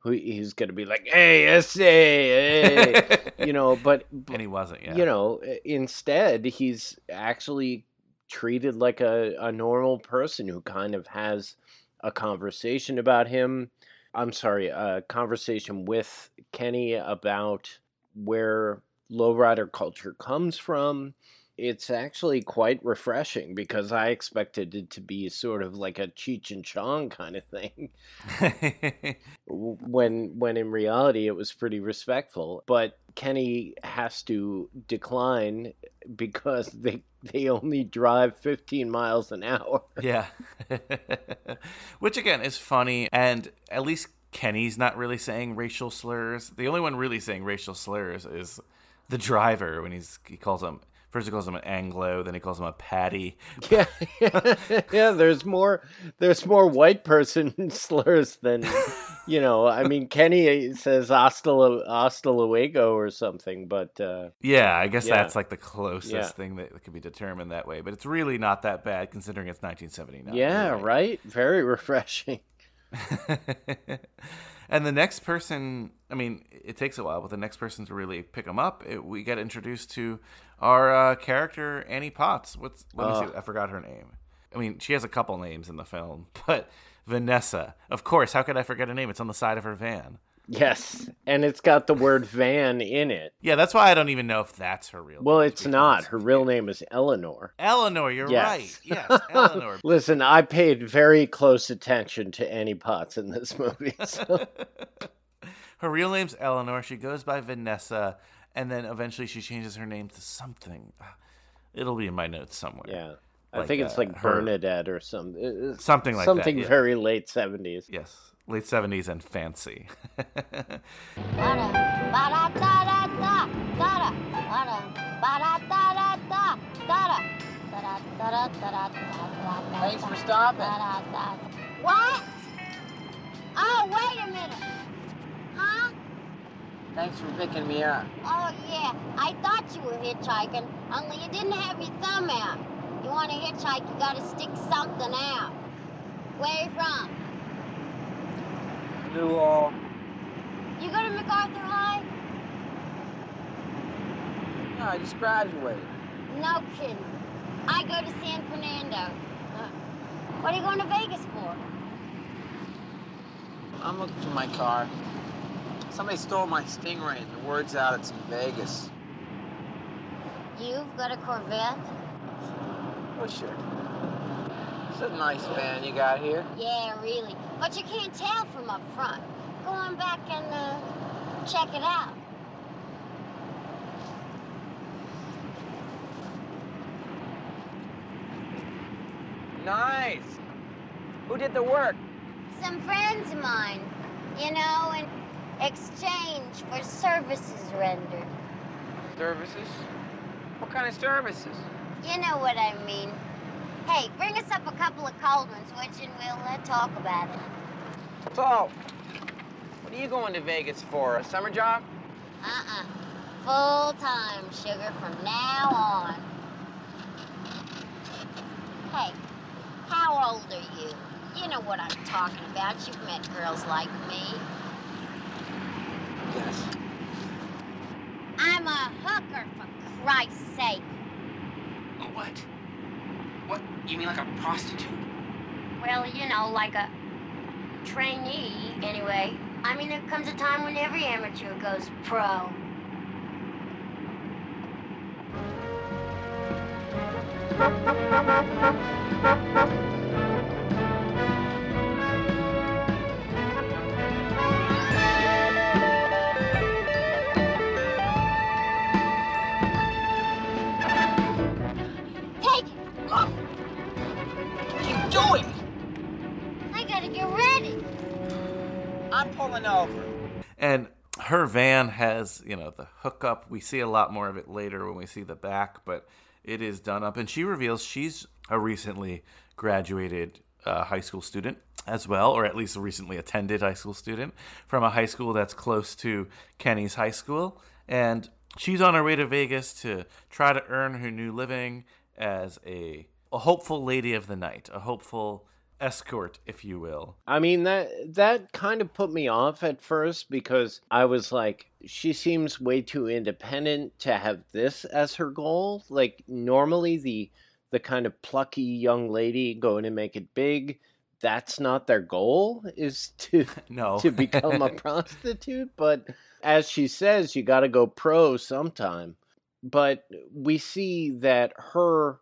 Who he's going to be like, "Hey, SA, hey," <laughs> you know, but, and he wasn't. Yeah. you know, instead he's actually treated like a, a normal person who kind of has a conversation about him. I'm sorry, a conversation with Kenny about where lowrider culture comes from. It's actually quite refreshing because I expected it to be sort of like a Cheech and Chong kind of thing <laughs> <laughs> when when in reality it was pretty respectful but kenny has to decline because they <laughs> they only drive 15 miles an hour <laughs> Yeah. <laughs> Which again is funny and at least Kenny's not really saying racial slurs. The only one really saying racial slurs is the driver when he's he calls him first he calls him an Anglo, then he calls him a patty. <laughs> yeah yeah there's more there's more white person <laughs> slurs than you know i <laughs> mean kenny says hasta, lu- hasta luego or something but uh Yeah, I guess Yeah. that's like the closest Yeah. thing that could be determined that way, but it's really not that bad considering it's 1979. yeah You're right very refreshing and the next person, I mean, it takes a while, but the next person to really pick him up, it, we get introduced to our uh, character Annie Potts. What's let me Oh. see, I forgot her name. I mean, she has a couple names in the film, <laughs> but Vanessa, of course. How could I forget her name? It's on the side of her van. yes and it's got the word van in it Yeah, that's why I don't even know if that's her real. well name, Well, it's not her real name is eleanor Eleanor. You're Yes. right. <laughs> Yes, Eleanor. Listen, I paid very close attention to Annie Potts in this movie. So. <laughs> Her real name's Eleanor. She goes by Vanessa, and then eventually she changes her name to something. It'll be in my notes somewhere. yeah, I Like, think it's uh, like her- Bernadette or some uh, Something like that, something yeah. very late seventies. Yes, late seventies and fancy. <laughs> Thanks for stopping. What? Oh, wait a minute. Huh? Thanks for picking me up. Oh, yeah. I thought you were hitchhiking, only you didn't have your thumb out. You want to hitchhike, you gotta stick something out. Where are you from? Newell. You go to MacArthur High? No, I just graduated. No kidding. I go to San Fernando. What are you going to Vegas for? I'm looking for my car. Somebody stole my Stingray and the word's out it's in Vegas. You've got a Corvette? Oh, sure. It's a nice van you got here. Yeah, really. But you can't tell from up front. Go on back and uh, check it out. Nice. Who did the work? Some friends of mine, you know, in exchange for services rendered. Services? What kind of services? You know what I mean. Hey, bring us up a couple of cold ones, which, and we'll uh, talk about it. So, what are you going to Vegas for? A summer job? Uh-uh. Full time, sugar, from now on. Hey, how old are you? You know what I'm talking about. You've met girls like me. I'm a hooker, for Christ's sake. A What? What? You mean like a prostitute? Well, you know, like a trainee, anyway. I mean, there comes a time when every amateur goes pro. Take I'm pulling over. and her van has, you know, the hookup. We see a lot more of it later when we see the back, but it is done up. And she reveals she's a recently graduated uh, high school student as well, or at least a recently attended high school student from a high school that's close to Kenny's high school. And she's on her way to Vegas to try to earn her new living as a a hopeful lady of the night, a hopeful escort, if you will. I mean that that kind of put me off at first because I was like she seems way too independent to have this as her goal. Like normally the the kind of plucky young lady going to make it big, that's not their goal is to <laughs> No. to become a <laughs> prostitute, but as she says you got to go pro sometime. But we see that her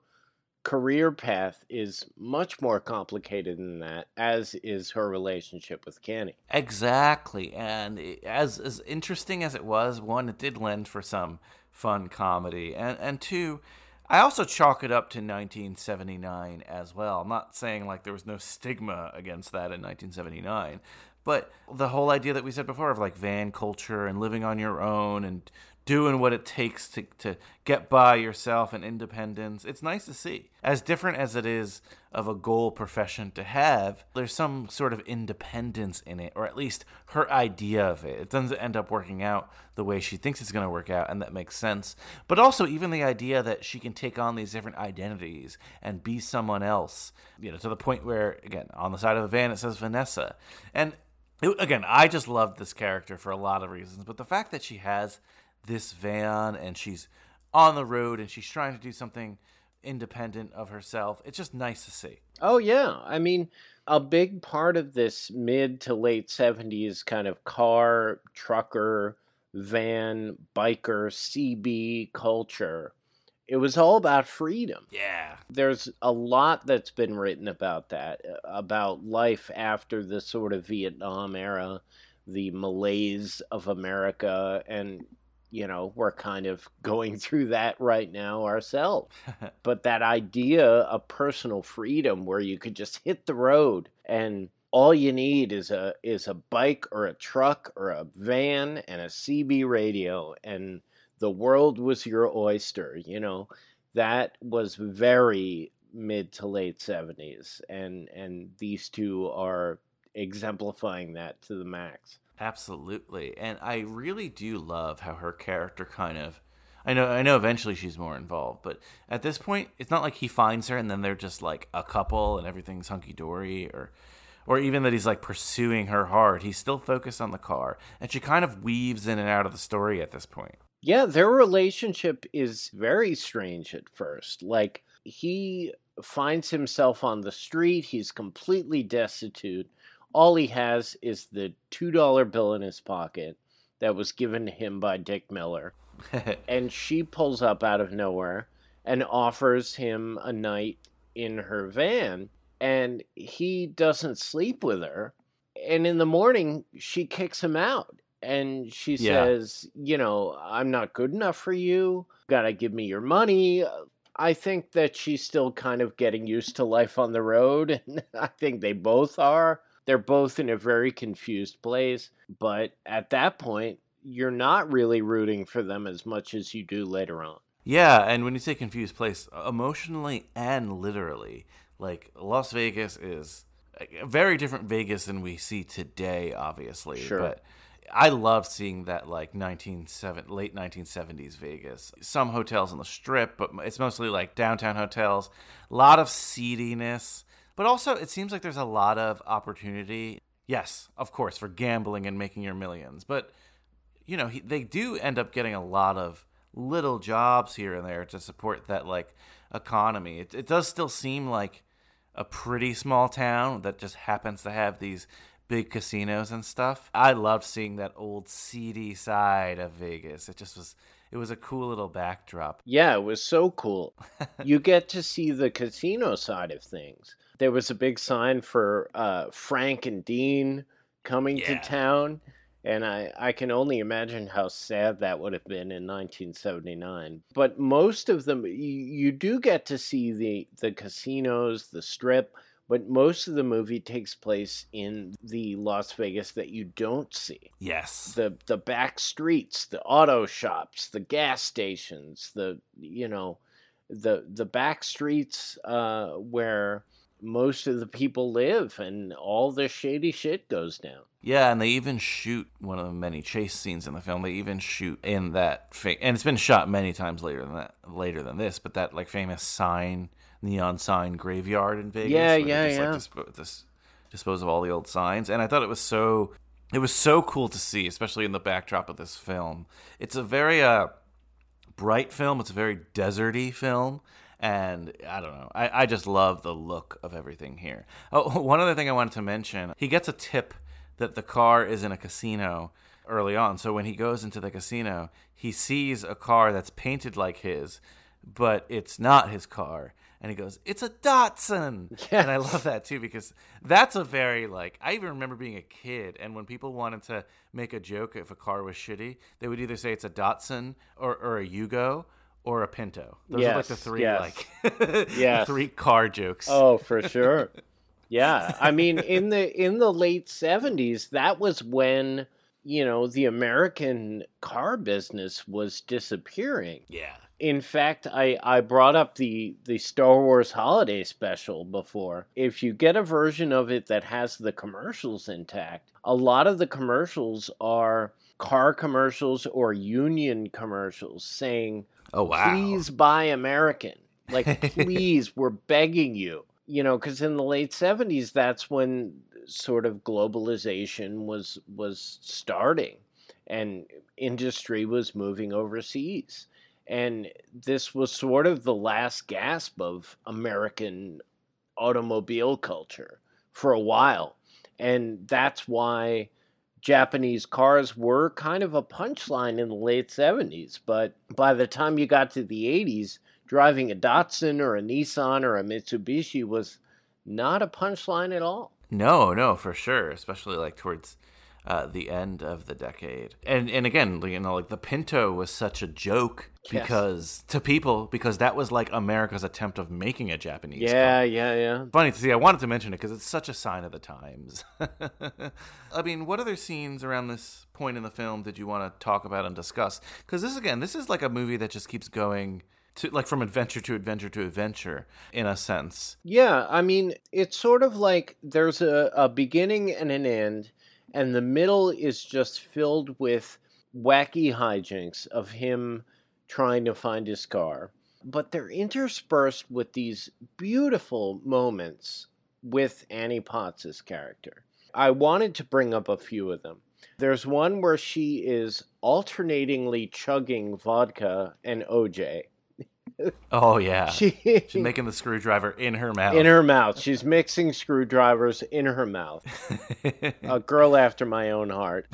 career path is much more complicated than that, as is her relationship with Kenny. Exactly, and as as interesting as it was, one, it did lend for some fun comedy, and and two, I also chalk it up to 1979 as well. I'm not saying like there was no stigma against that in 1979, but the whole idea that we said before of like van culture and living on your own and doing what it takes to, to get by yourself and independence. It's nice to see. As different as it is of a goal profession to have, there's some sort of independence in it, or at least her idea of it. It doesn't end up working out the way she thinks it's going to work out, and that makes sense. But also, even the idea that she can take on these different identities and be someone else, you know, to the point where, again, on the side of the van it says Vanessa. And it, again, I just loved this character for a lot of reasons, but the fact that she has this van and she's on the road and she's trying to do something independent of herself, it's just nice to see. Oh yeah, I mean, a big part of this mid to late 70s kind of car, trucker, van, biker, CB culture. It was all about freedom. Yeah. There's a lot that's been written about that, uh, about life after the sort of Vietnam era, the malaise of America, and, you know, we're kind of going <laughs> through that right now ourselves. <laughs> but that idea of personal freedom where you could just hit the road and all you need is a is a bike or a truck or a van and a CB radio and the world was your oyster, you know. That was very mid to late 70s and and these two are exemplifying that to the max. Absolutely. And I really do love how her character kind of I know I know eventually she's more involved, but at this point it's not like he finds her and then they're just like a couple and everything's hunky dory or or even that he's like pursuing her hard. He's still focused on the car. And she kind of weaves in and out of the story at this point. Yeah, their relationship is very strange at first. Like, he finds himself on the street, he's completely destitute. All he has is the $2 bill in his pocket that was given to him by Dick Miller. <laughs> and she pulls up out of nowhere and offers him a night in her van. And he doesn't sleep with her. And in the morning, she kicks him out and she Yeah. says, you know, I'm not good enough for you. Gotta give me your money. I think that she's still kind of getting used to life on the road. <laughs> And I think they both are. They're both in a very confused place. But at that point, you're not really rooting for them as much as you do later on. Yeah, and when you say confused place, emotionally and literally, like Las Vegas is a very different Vegas than we see today, obviously. Sure. But I love seeing that like 1970, late 1970s Vegas. Some hotels on the strip, but it's mostly like downtown hotels. A lot of seediness, but also it seems like there's a lot of opportunity. Yes, of course, for gambling and making your millions, but you know, he, they do end up getting a lot of little jobs here and there to support that like economy. It, it does still seem like a pretty small town that just happens to have these big casinos and stuff. I loved seeing that old seedy side of Vegas. It just was it was a cool little backdrop. Yeah, it was so cool. you get to see the casino side of things. There was a big sign for uh, Frank and Dean coming Yeah. to town, and I, I can only imagine how sad that would have been in 1979. But most of them, you, you do get to see the, the casinos, the strip, but most of the movie takes place in the Las Vegas that you don't see Yes. the the back streets, the auto shops, the gas stations, the you know, the the back streets uh, where most of the people live and all the shady shit goes down. Yeah, and they even shoot one of the many chase scenes in the film. They even shoot in that, fa- and it's been shot many times later than that, later than this. But that like famous sign, neon sign graveyard in Vegas. Yeah, yeah, just, yeah. Like, dispo- dis- dispose of all the old signs, and I thought it was so, it was so cool to see, especially in the backdrop of this film. It's a very uh, bright film. It's a very deserty film. And I don't know. I, I just love the look of everything here. Oh, <laughs> one other thing I wanted to mention he gets a tip that the car is in a casino early on. So when he goes into the casino, he sees a car that's painted like his, but it's not his car. And he goes, It's a Datsun. <laughs> And I love that too because that's a very, like, I even remember being a kid. And when people wanted to make a joke if a car was shitty, they would either say it's a Datsun or, or a Yugo or a Pinto. Those are like the three, yes. like, <laughs> Yes. three car jokes. Oh, for <laughs> sure. Yeah, I mean in the in the late 70s that was when, you know, the American car business was disappearing. Yeah. In fact, I, I brought up the, the Star Wars holiday special before. If you get a version of it that has the commercials intact, a lot of the commercials are car commercials or union commercials saying, Oh, wow. please buy American. Like, <laughs> please, we're begging you. You know, because in the late 70s, that's when sort of globalization was was starting and industry was moving overseas and this was sort of the last gasp of American automobile culture for a while. And that's why Japanese cars were kind of a punchline in the late 70s. But by the time you got to the 80s, driving a Datsun or a Nissan or a Mitsubishi was not a punchline at all. No, no, for sure, especially like towards uh, the end of the decade. And and again, you know, like the Pinto was such a joke Yes. because to people because that was like America's attempt of making a Japanese. Yeah, car. yeah, yeah. Funny to see. I wanted to mention it because it's such a sign of the times. <laughs> I mean, what other scenes around this point in the film did you want to talk about and discuss? Because this again, this is like a movie that just keeps going to like from adventure to adventure to adventure in a sense. Yeah, I mean, it's sort of like there's a, a beginning and an end, and the middle is just filled with wacky hijinks of him trying to find his car. But they're interspersed with these beautiful moments with Annie Potts' character. I wanted to bring up a few of them. There's one where she is alternatingly chugging vodka and OJ. Oh yeah, She- she's making the screwdriver in her mouth. in her mouth. She's mixing screwdrivers in her mouth. a girl after my own heart.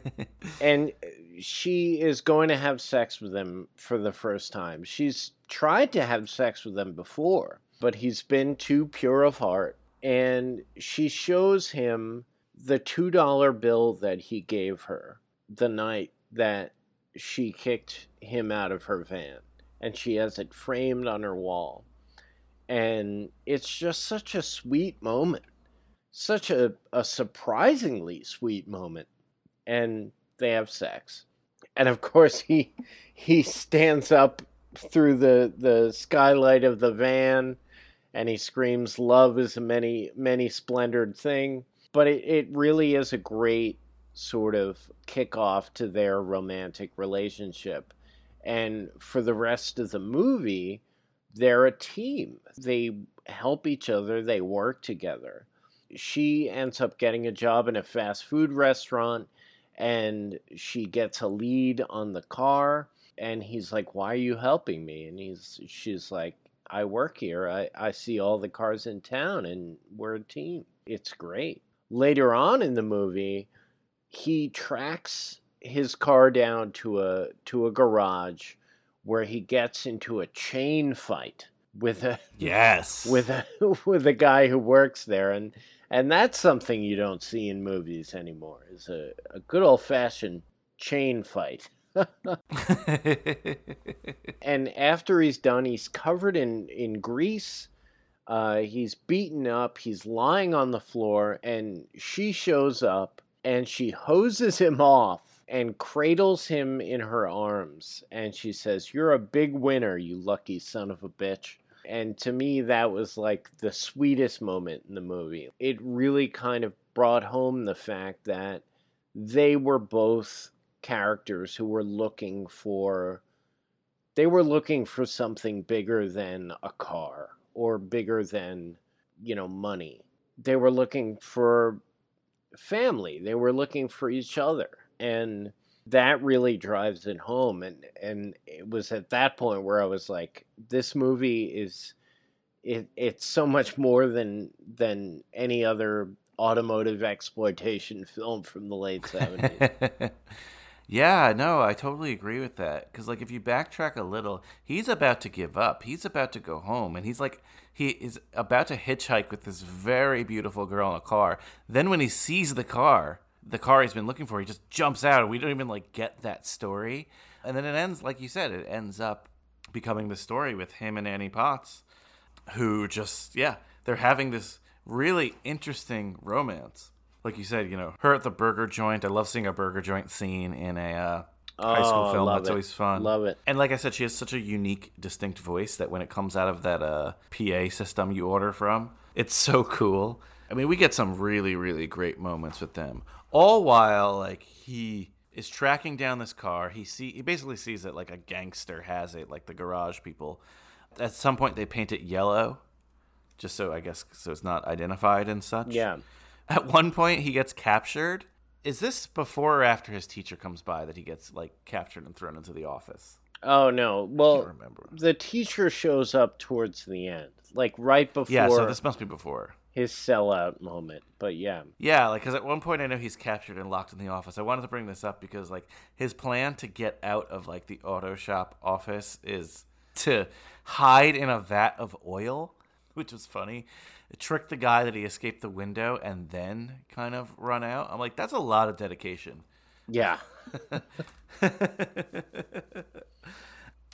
<laughs> and she is going to have sex with him for the first time. She's tried to have sex with him before, but he's been too pure of heart. And she shows him the $2 bill that he gave her the night that she kicked him out of her van. And she has it framed on her wall. And it's just such a sweet moment. Such a, a surprisingly sweet moment. And they have sex. And of course he he stands up through the the skylight of the van and he screams love is a many many splendored thing. But it, it really is a great sort of kickoff to their romantic relationship and for the rest of the movie they're a team. They help each other, they work together. She ends up getting a job in a fast food restaurant and she gets a lead on the car and he's like, "Why are you helping me?" And he's she's like, "I work here. I I see all the cars in town and we're a team. It's great." Later on in the movie, he tracks his car down to a to a garage where he gets into a chain fight with a yes. with a <laughs> with a guy who works there. And and that's something you don't see in movies anymore is a, a good old fashioned chain fight. <laughs> And after he's done he's covered in in grease. Uh, he's beaten up. He's lying on the floor. And she shows up and she hoses him off and cradles him in her arms and she says you're a big winner you lucky son of a bitch. And to me, that was like the sweetest moment in the movie. It really kind of brought home the fact that they were both characters who were looking for they were looking for something bigger than a car or bigger than you know money. They were looking for family. They were looking for each other and that really drives it home and and it was at that point where i was like this movie is it, it's so much more than than any other automotive exploitation <laughs> film from the late 70s <laughs> yeah, no, I totally agree with that. Because, like, if you backtrack a little, he's about to give up. He's about to go home. And he's like, he is about to hitchhike with this very beautiful girl in a car. Then, when he sees the car, the car he's been looking for, he just jumps out. And we don't even, like, get that story. And then it ends, like you said, it ends up becoming the story with him and Annie Potts, who just, yeah, they're having this really interesting romance like you said, you know, her at the burger joint. I love seeing a burger joint scene in a uh, high school Oh, film. That's it. always fun. Love it. And like I said, she has such a unique, distinct voice that when it comes out of that uh, PA system you order from, it's so cool. I mean, we get some really, really great moments with them. All while like he is tracking down this car. He see he basically sees it like a gangster has it, like the garage people. At some point, they paint it yellow, just so I guess so it's not identified and such. Yeah. At one point, he gets captured. Is this before or after his teacher comes by that he gets like captured and thrown into the office? Oh no. Well, remember. the teacher shows up towards the end, like right before Yeah, so this must be before. his sellout moment. But yeah, Yeah, like because at one point I know he's captured and locked in the office. I wanted to bring this up because like his plan to get out of like the auto shop office is to hide in a vat of oil, which was funny. Trick the guy that he escaped the window and then kind of run out. I'm like, that's a lot of dedication. yeah. <laughs> <laughs>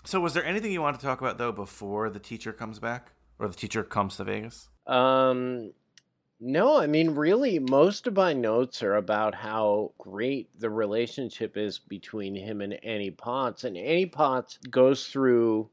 So, was there anything you wanted to talk about though before the teacher comes back or the teacher comes to Vegas? Um, no, I mean, really, most of my notes are about how great the relationship is between him and Annie Potts. And Annie Potts goes through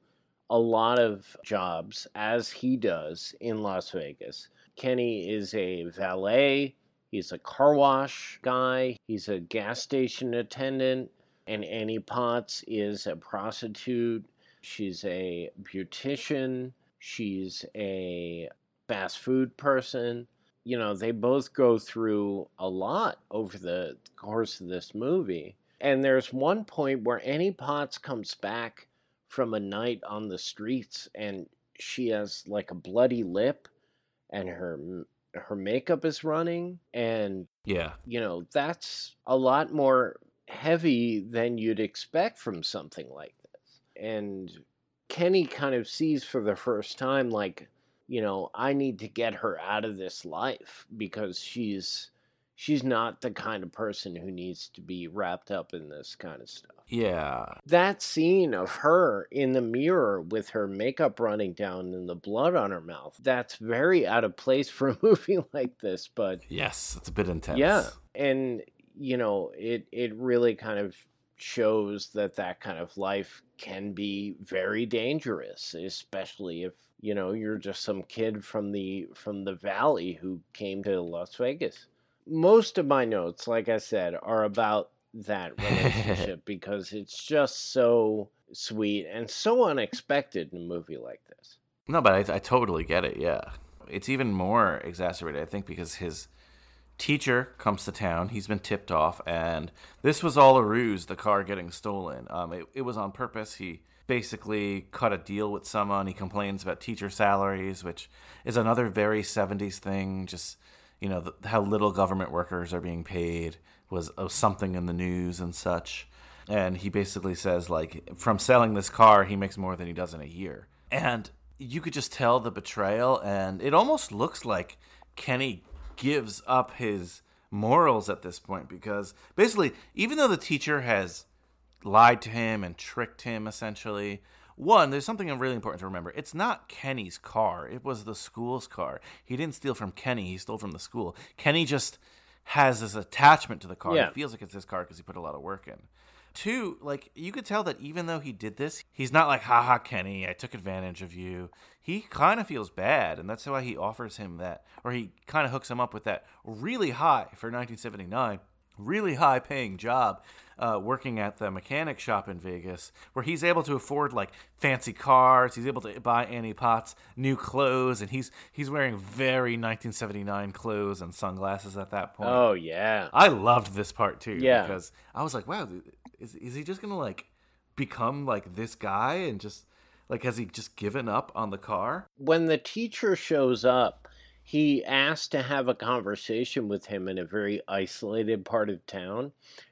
a lot of jobs, as he does in Las Vegas. Kenny is a valet, he's a car wash guy, he's a gas station attendant, and Annie Potts is a prostitute. She's a beautician. She's a fast food person. You know, they both go through a lot over the course of this movie. And there's one point where Annie Potts comes back from a night on the streets and she has like a bloody lip and her her makeup is running and Yeah. you know, that's a lot more heavy than you'd expect from something like this. And Kenny kind of sees for the first time, like, you know, I need to get her out of this life because she's she's not the kind of person who needs to be wrapped up in this kind of stuff. Yeah. That scene of her in the mirror with her makeup running down and the blood on her mouth, that's very out of place <laughs> for a movie like this, but Yes, it's a bit intense. yeah, and you know, it it really kind of shows that that kind of life can be very dangerous, especially if you know you're just some kid from the from the valley who came to Las Vegas. Most of my notes, like I said, are about that <laughs> relationship because it's just so sweet and so unexpected in a movie like this. No, but I, I totally get it. Yeah, it's even more exacerbated, I think, because his teacher comes to town. He's been tipped off, and this was all a ruse. The car getting stolen. Um, it, it was on purpose. He basically cut a deal with someone. He complains about teacher salaries, which is another very '70s thing. Just you know the, how little government workers are being paid was uh, something in the news and such. And he basically says like from selling this car, he makes more than he does in a year. And you could just tell the betrayal, and it almost looks like Kenny gives up his morals at this point because basically, even though the teacher has lied to him and tricked him essentially, one, there's something really important to remember. It's not Kenny's car, it was the school's car. He didn't steal from Kenny, he stole from the school. Kenny just has this attachment to the car. Yeah. He feels like it's his car because he put a lot of work in. two, like you could tell that even though he did this, he's not like, haha, Kenny, I took advantage of you. He kind of feels bad, and that's why he offers him that, or he kind of hooks him up with that really high for 1979, really high paying job uh, working at the mechanic shop in Vegas, where he's able to afford like fancy cars. He's able to buy Annie Potts new clothes, and he's he's wearing very 1979 clothes and sunglasses at that point. Oh yeah. I loved this part too. Yeah. because I was like, wow, is is he just gonna like become like this guy and just like has he just given up on the car? When the teacher shows up, he asks to have a conversation with him in a very isolated part of town.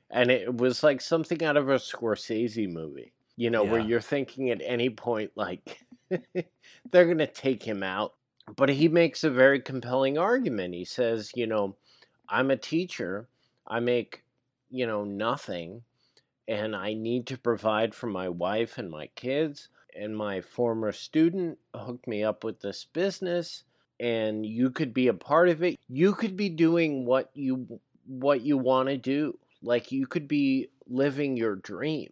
And it was like something out of a Scorsese movie, you know, where you're thinking at any point, like, <laughs> they're going to take him out. But he makes a very compelling argument. He says, you know, I'm a teacher, I make, you know, nothing, and I need to provide for my wife and my kids. And my former student hooked me up with this business and you could be a part of it. You could be doing what you what you want to do. Like you could be living your dream,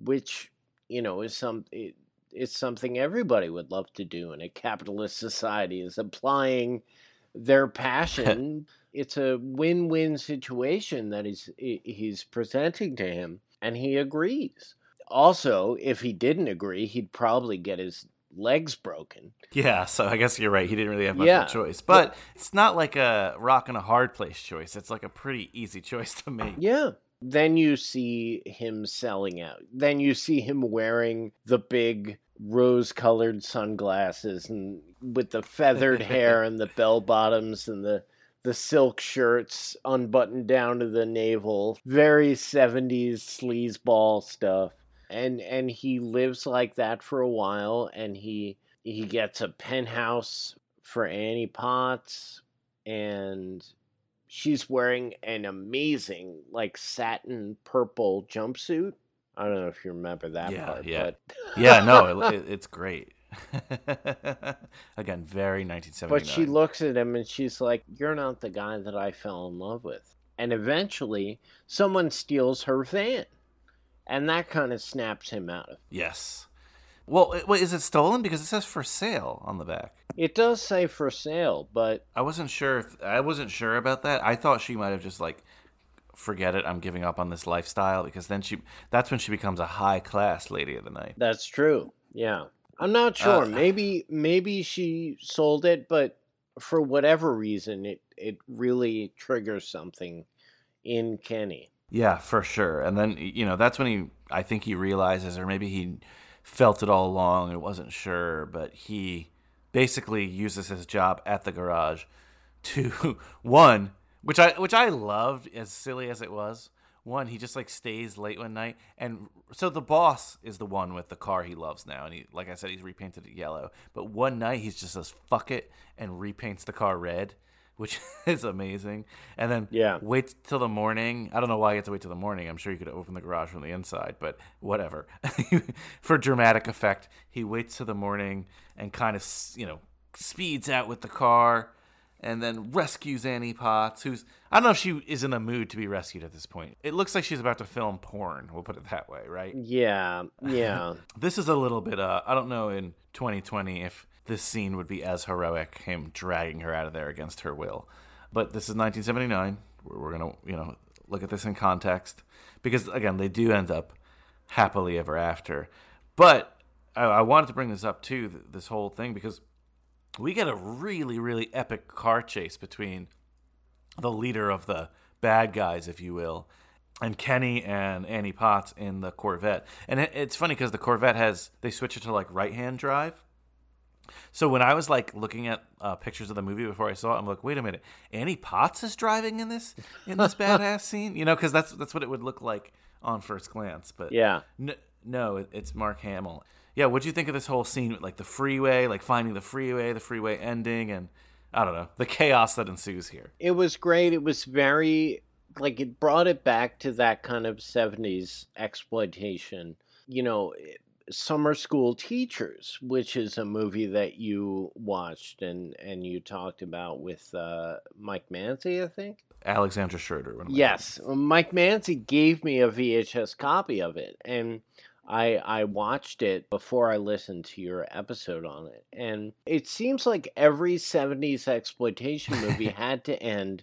which, you know, is some it, it's something everybody would love to do in a capitalist society is applying their <laughs> passion. it's a win-win situation that he- he's presenting to him and he agrees. Also, if he didn't agree, he'd probably get his legs broken. Yeah, so I guess you're right. He didn't really have much Yeah. of a choice, but it's not like a rock and a hard place choice. It's like a pretty easy <laughs> choice to make. Yeah. Then you see him selling out. Then you see him wearing the big rose colored sunglasses and with the feathered hair and the <laughs> bell bottoms and the the silk shirts unbuttoned down to the navel. Very 70s sleazeball stuff. And and he lives like that for a while and he he gets a penthouse for Annie Potts and she's wearing an amazing like satin purple jumpsuit. I don't know if you remember that Yeah, part, yeah. but Yeah, no, it, <laughs> it, it's great. <laughs> Again, very 1979. but she looks at him and she's like, "You're not the guy that I fell in love with." And eventually, someone steals her van, and that kind of snaps him out of. Yes. Well, it- wait, is it stolen? Because it says for sale on the back. It does say for sale, but I wasn't sure. If, I wasn't sure about that. I thought she might have just like, forget it. I'm giving up on this lifestyle because then she. That's when she becomes a high class lady of the night. That's true. Yeah. I'm not sure. Uh, maybe maybe she sold it, but for whatever reason it it really triggers something in Kenny. Yeah, for sure. And then you know that's when he. I think he realizes, or maybe he felt it all along and wasn't sure, but he basically uses his job at the garage to <laughs> one, which I which I loved, as silly as it was. One, he just like stays late one night, and so the boss is the one with the car he loves now, and he, like I said, he's repainted it yellow. But one night he's just says fuck it and repaints the car red, which <laughs> is amazing. And then Yeah. waits till the morning. I don't know why you have to wait till the morning. I'm sure you could open the garage from the inside, but whatever. <laughs> For dramatic effect, he waits till the morning and kind of, you know, speeds out with the car and then rescues Annie Potts, who's I don't know if she is in the mood to be rescued at this point. It looks like she's about to film porn, we'll put it that way, right? Yeah, yeah. <laughs> This is a little bit uh I don't know in 2020 if this scene would be as heroic him dragging her out of there against her will. But this is 1979. We're, going to, you know, look at this in context because again, they do end up happily ever after. But I, I wanted to bring this up too, th- this whole thing because we get a really really epic car chase between the leader of the bad guys, if you will, and Kenny and Annie Potts in the Corvette. And it's funny because the Corvette has they switch it to like right hand drive. So when I was like looking at uh, pictures of the movie before I saw it, I'm like, wait a minute, Annie Potts is driving in this in this <laughs> badass scene, you know, because that's that's what it would look like on first glance. But Yeah. no, no it, it's Mark Hamill. Yeah, what do you think of this whole scene, with, like the freeway, like finding the freeway, the freeway ending, and I don't know the chaos that ensues here. It was great. It was very like it brought it back to that kind of 70s exploitation. You know, Summer School Teachers, which is a movie that you watched and and you talked about with uh, Mike Manzi, I think. Alexandra Schroeder. one of my Yes, Mike Manzi gave me a VHS copy of it, and I I watched it before I listened to your episode on it, and it seems like every '70s exploitation movie <laughs> had to end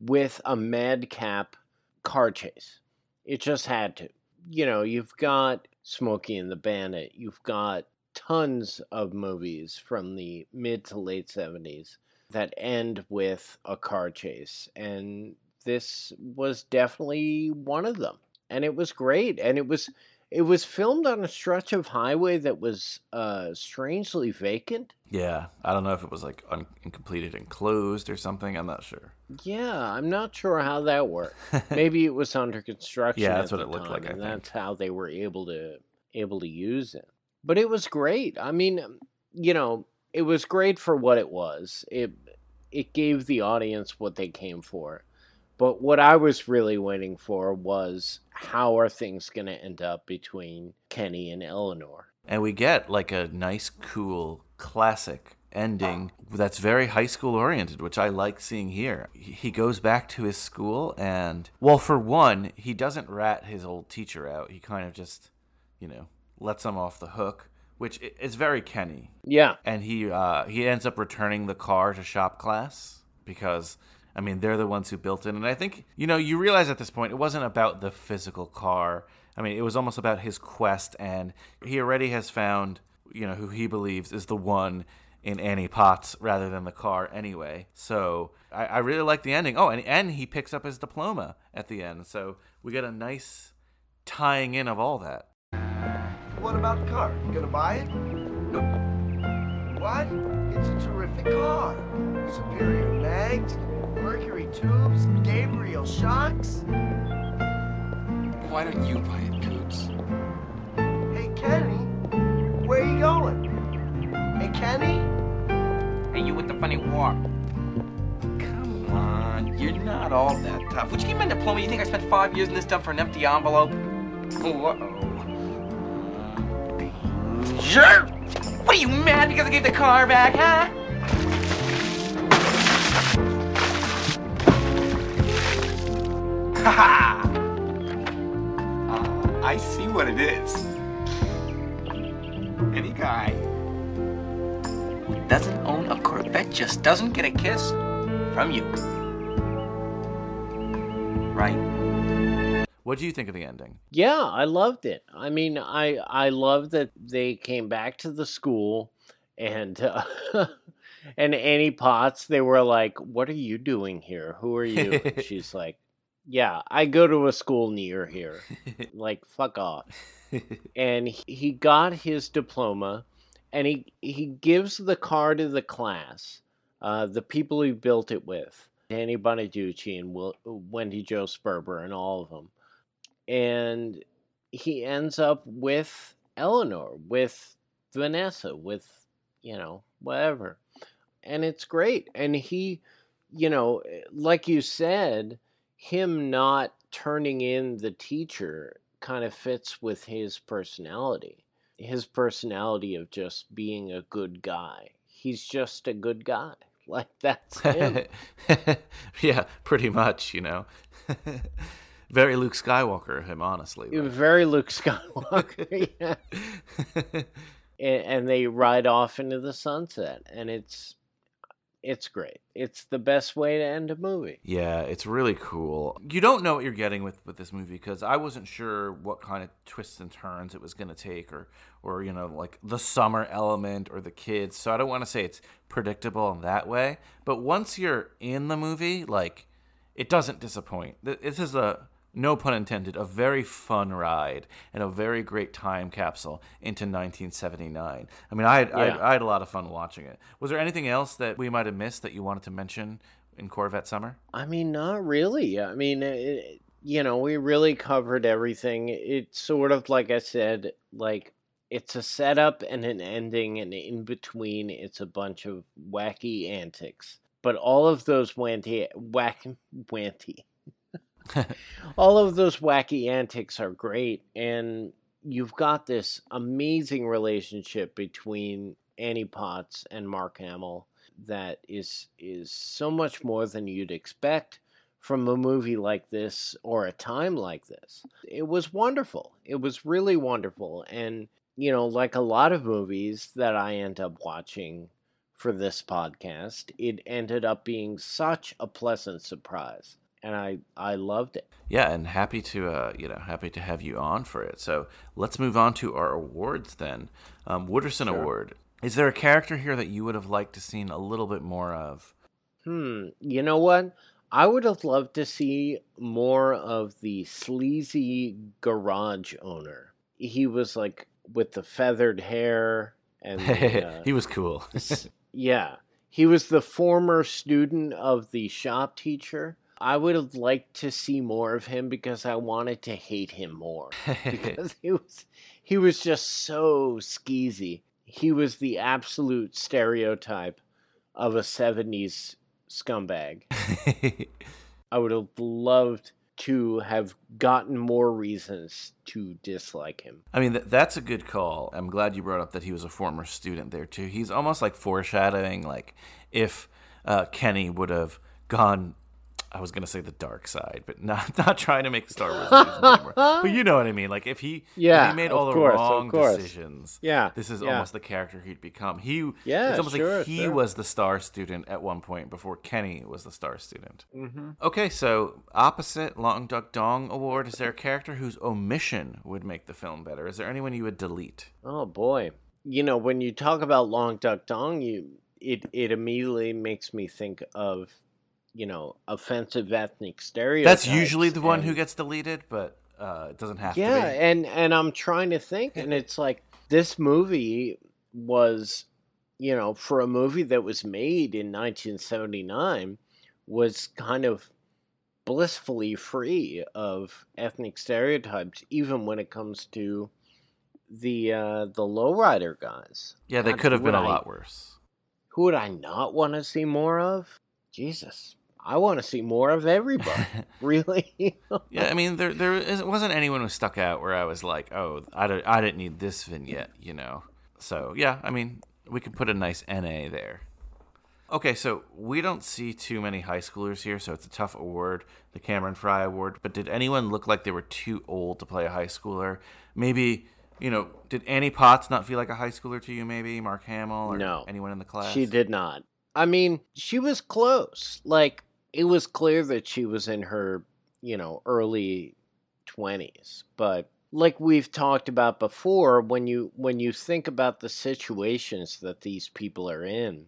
with a madcap car chase. It just had to. You know, you've got Smokey and the Bandit. You've got tons of movies from the mid to late '70s that end with a car chase and this was definitely one of them and it was great and it was it was filmed on a stretch of highway that was uh strangely vacant Yeah, I don't know if it was like un- incompleted and closed or something. I'm not sure. yeah i'm not sure how that worked <laughs> maybe it was under construction Yeah, that's at what it looked like, I and think. that's how they were able to able to use it but it was great i mean you know it was great for what it was it it gave the audience what they came for but what i was really waiting for was how are things going to end up between kenny and eleanor And we get like a nice, cool, classic ending that's very high school oriented, which I like seeing here. He he goes back to his school, and well, for one, he doesn't rat his old teacher out. He kind of just, you know, lets him off the hook, which is very Kenny. yeah and he uh, he ends up returning the car to shop class because I mean they're the ones who built it, and I think you know you realize at this point it wasn't about the physical car. I mean it was almost about his quest, and he already has found you know who he believes is the one in Annie Potts rather than the car anyway. So I, I really like the ending. Oh, and and he picks up his diploma at the end, so we get a nice tying in of all that. What about the car? You gonna buy it? No. What? It's a terrific car. Superior mags, Mercury tubes, Gabriel shocks. Why don't you buy it, Coots? Hey, Kenny, where are you going? Hey, Kenny? Hey, you with the funny walk. Come on, you're not all that tough. Would you give me a diploma? You think I spent five years in this stuff for an empty envelope? Oh, uh-oh. Sure! What are you mad because I gave the car back, huh? Ha ha! Uh, I see what it is. Any guy who doesn't own a Corvette just doesn't get a kiss from you. Right? What do you think of the ending? Yeah, I loved it. I mean, I I love that they came back to the school and uh, <laughs> and Annie Potts. They were like, "What are you doing here? Who are you?" And <laughs> she's like, "Yeah, I go to a school near here. <laughs> like, fuck off." <laughs> and he- got his diploma, and he he gives the car to the class, uh, the people he built it with, Danny Bonaduce and Will, Wendy Jo Sperber and all of them and he ends up with Eleanor, with Vanessa, with you know whatever, and it's great. And he, you know, like you said, him not turning in the teacher kind of fits with his personality. His personality of just being a good guy. He's just a good guy. <laughs> Like that's him. <laughs> yeah, pretty much, you know. <laughs> Very Luke Skywalker him, honestly. Was very Luke Skywalker. yeah. and, and they ride off into the sunset, and it's it's great. It's the best way to end a movie. Yeah, it's really cool. You don't know what you're getting with, with this movie because I wasn't sure what kind of twists and turns it was going to take, or or you know like the summer element or the kids. So I don't want to say it's predictable in that way. But once you're in the movie, like it doesn't disappoint. This is a no pun intended, a very fun ride and a very great time capsule into 1979. I mean, I had, I, had, I had a lot of fun watching it. Was there anything else that we might have missed that you wanted to mention in Corvette Summer? I mean, not really. I mean, it, you know, we really covered everything. It's sort of like I said, like it's a setup and an ending, and in between, it's a bunch of wacky antics. But all of those wanty, whack, wanty, <laughs> all of those wacky antics are great, and you've got this amazing relationship between Annie Potts and Mark Hamill that is is so much more than you'd expect from a movie like this or a time like this. It was wonderful. It was really wonderful. And, you know, like a lot of movies that I end up watching for this podcast, it ended up being such a pleasant surprise. And I, I loved it. Yeah, and happy to uh, you know happy to have you on for it. So let's move on to our awards then. Um, Wooderson Sure. Award. Is there a character here that you would have liked to seen a little bit more of? Hmm. You know what? I would have loved to see more of the sleazy garage owner. He was like with the feathered hair and the, <laughs> uh, he was cool. yeah. He was the former student of the shop teacher. I would have liked to see more of him because I wanted to hate him more. <laughs> because he was he was just so skeezy. He was the absolute stereotype of a 70s scumbag. <laughs> I would have loved to have gotten more reasons to dislike him. I mean, th- that's a good call. I'm glad you brought up that he was a former student there too. He's almost like foreshadowing, like if uh, Kenny would have gone. I was gonna say the dark side, but not <laughs> not trying to make Star Wars anymore. But you know what I mean. Like if he, if Yeah, he made all the course, wrong decisions. Yeah, this is yeah. almost the character he'd become. He, Yeah, it's almost sure, like he sure. was the star student at one point before Kenny was the star student. Mm-hmm. Okay, so opposite Long Duck Dong Award, is there a character whose omission would make the film better? Is there anyone you would delete? Oh boy. You know, when you talk about Long Duck Dong, you it it immediately makes me think of, you know, offensive ethnic stereotypes. That's usually the one who gets deleted, but uh, it doesn't have yeah, to be. and and I'm trying to think, and it's like this movie was, you know, for a movie that was made in 1979, was kind of blissfully free of ethnic stereotypes, even when it comes to the uh, the lowrider guys. Yeah, they God, could have been a lot worse. Who would I not want to see more of? Jesus, I want to see more of everybody. <laughs> really? Yeah, I mean, there there is, wasn't anyone who stuck out where I was like, oh, I, don't, I didn't need this vignette, you know. So yeah, I mean, we could put a nice NA there. Okay, so we don't see too many high schoolers here, so it's a tough award, the Cameron Fry Award. But did anyone look like they were too old to play a high schooler? Maybe, you know, did Annie Potts not feel like a high schooler to you? Maybe Mark Hamill or No. anyone in the class? She did not. I mean, she was close. Like it was clear that she was in her, you know, early 20s. But like we've talked about before, when you when you think about the situations that these people are in,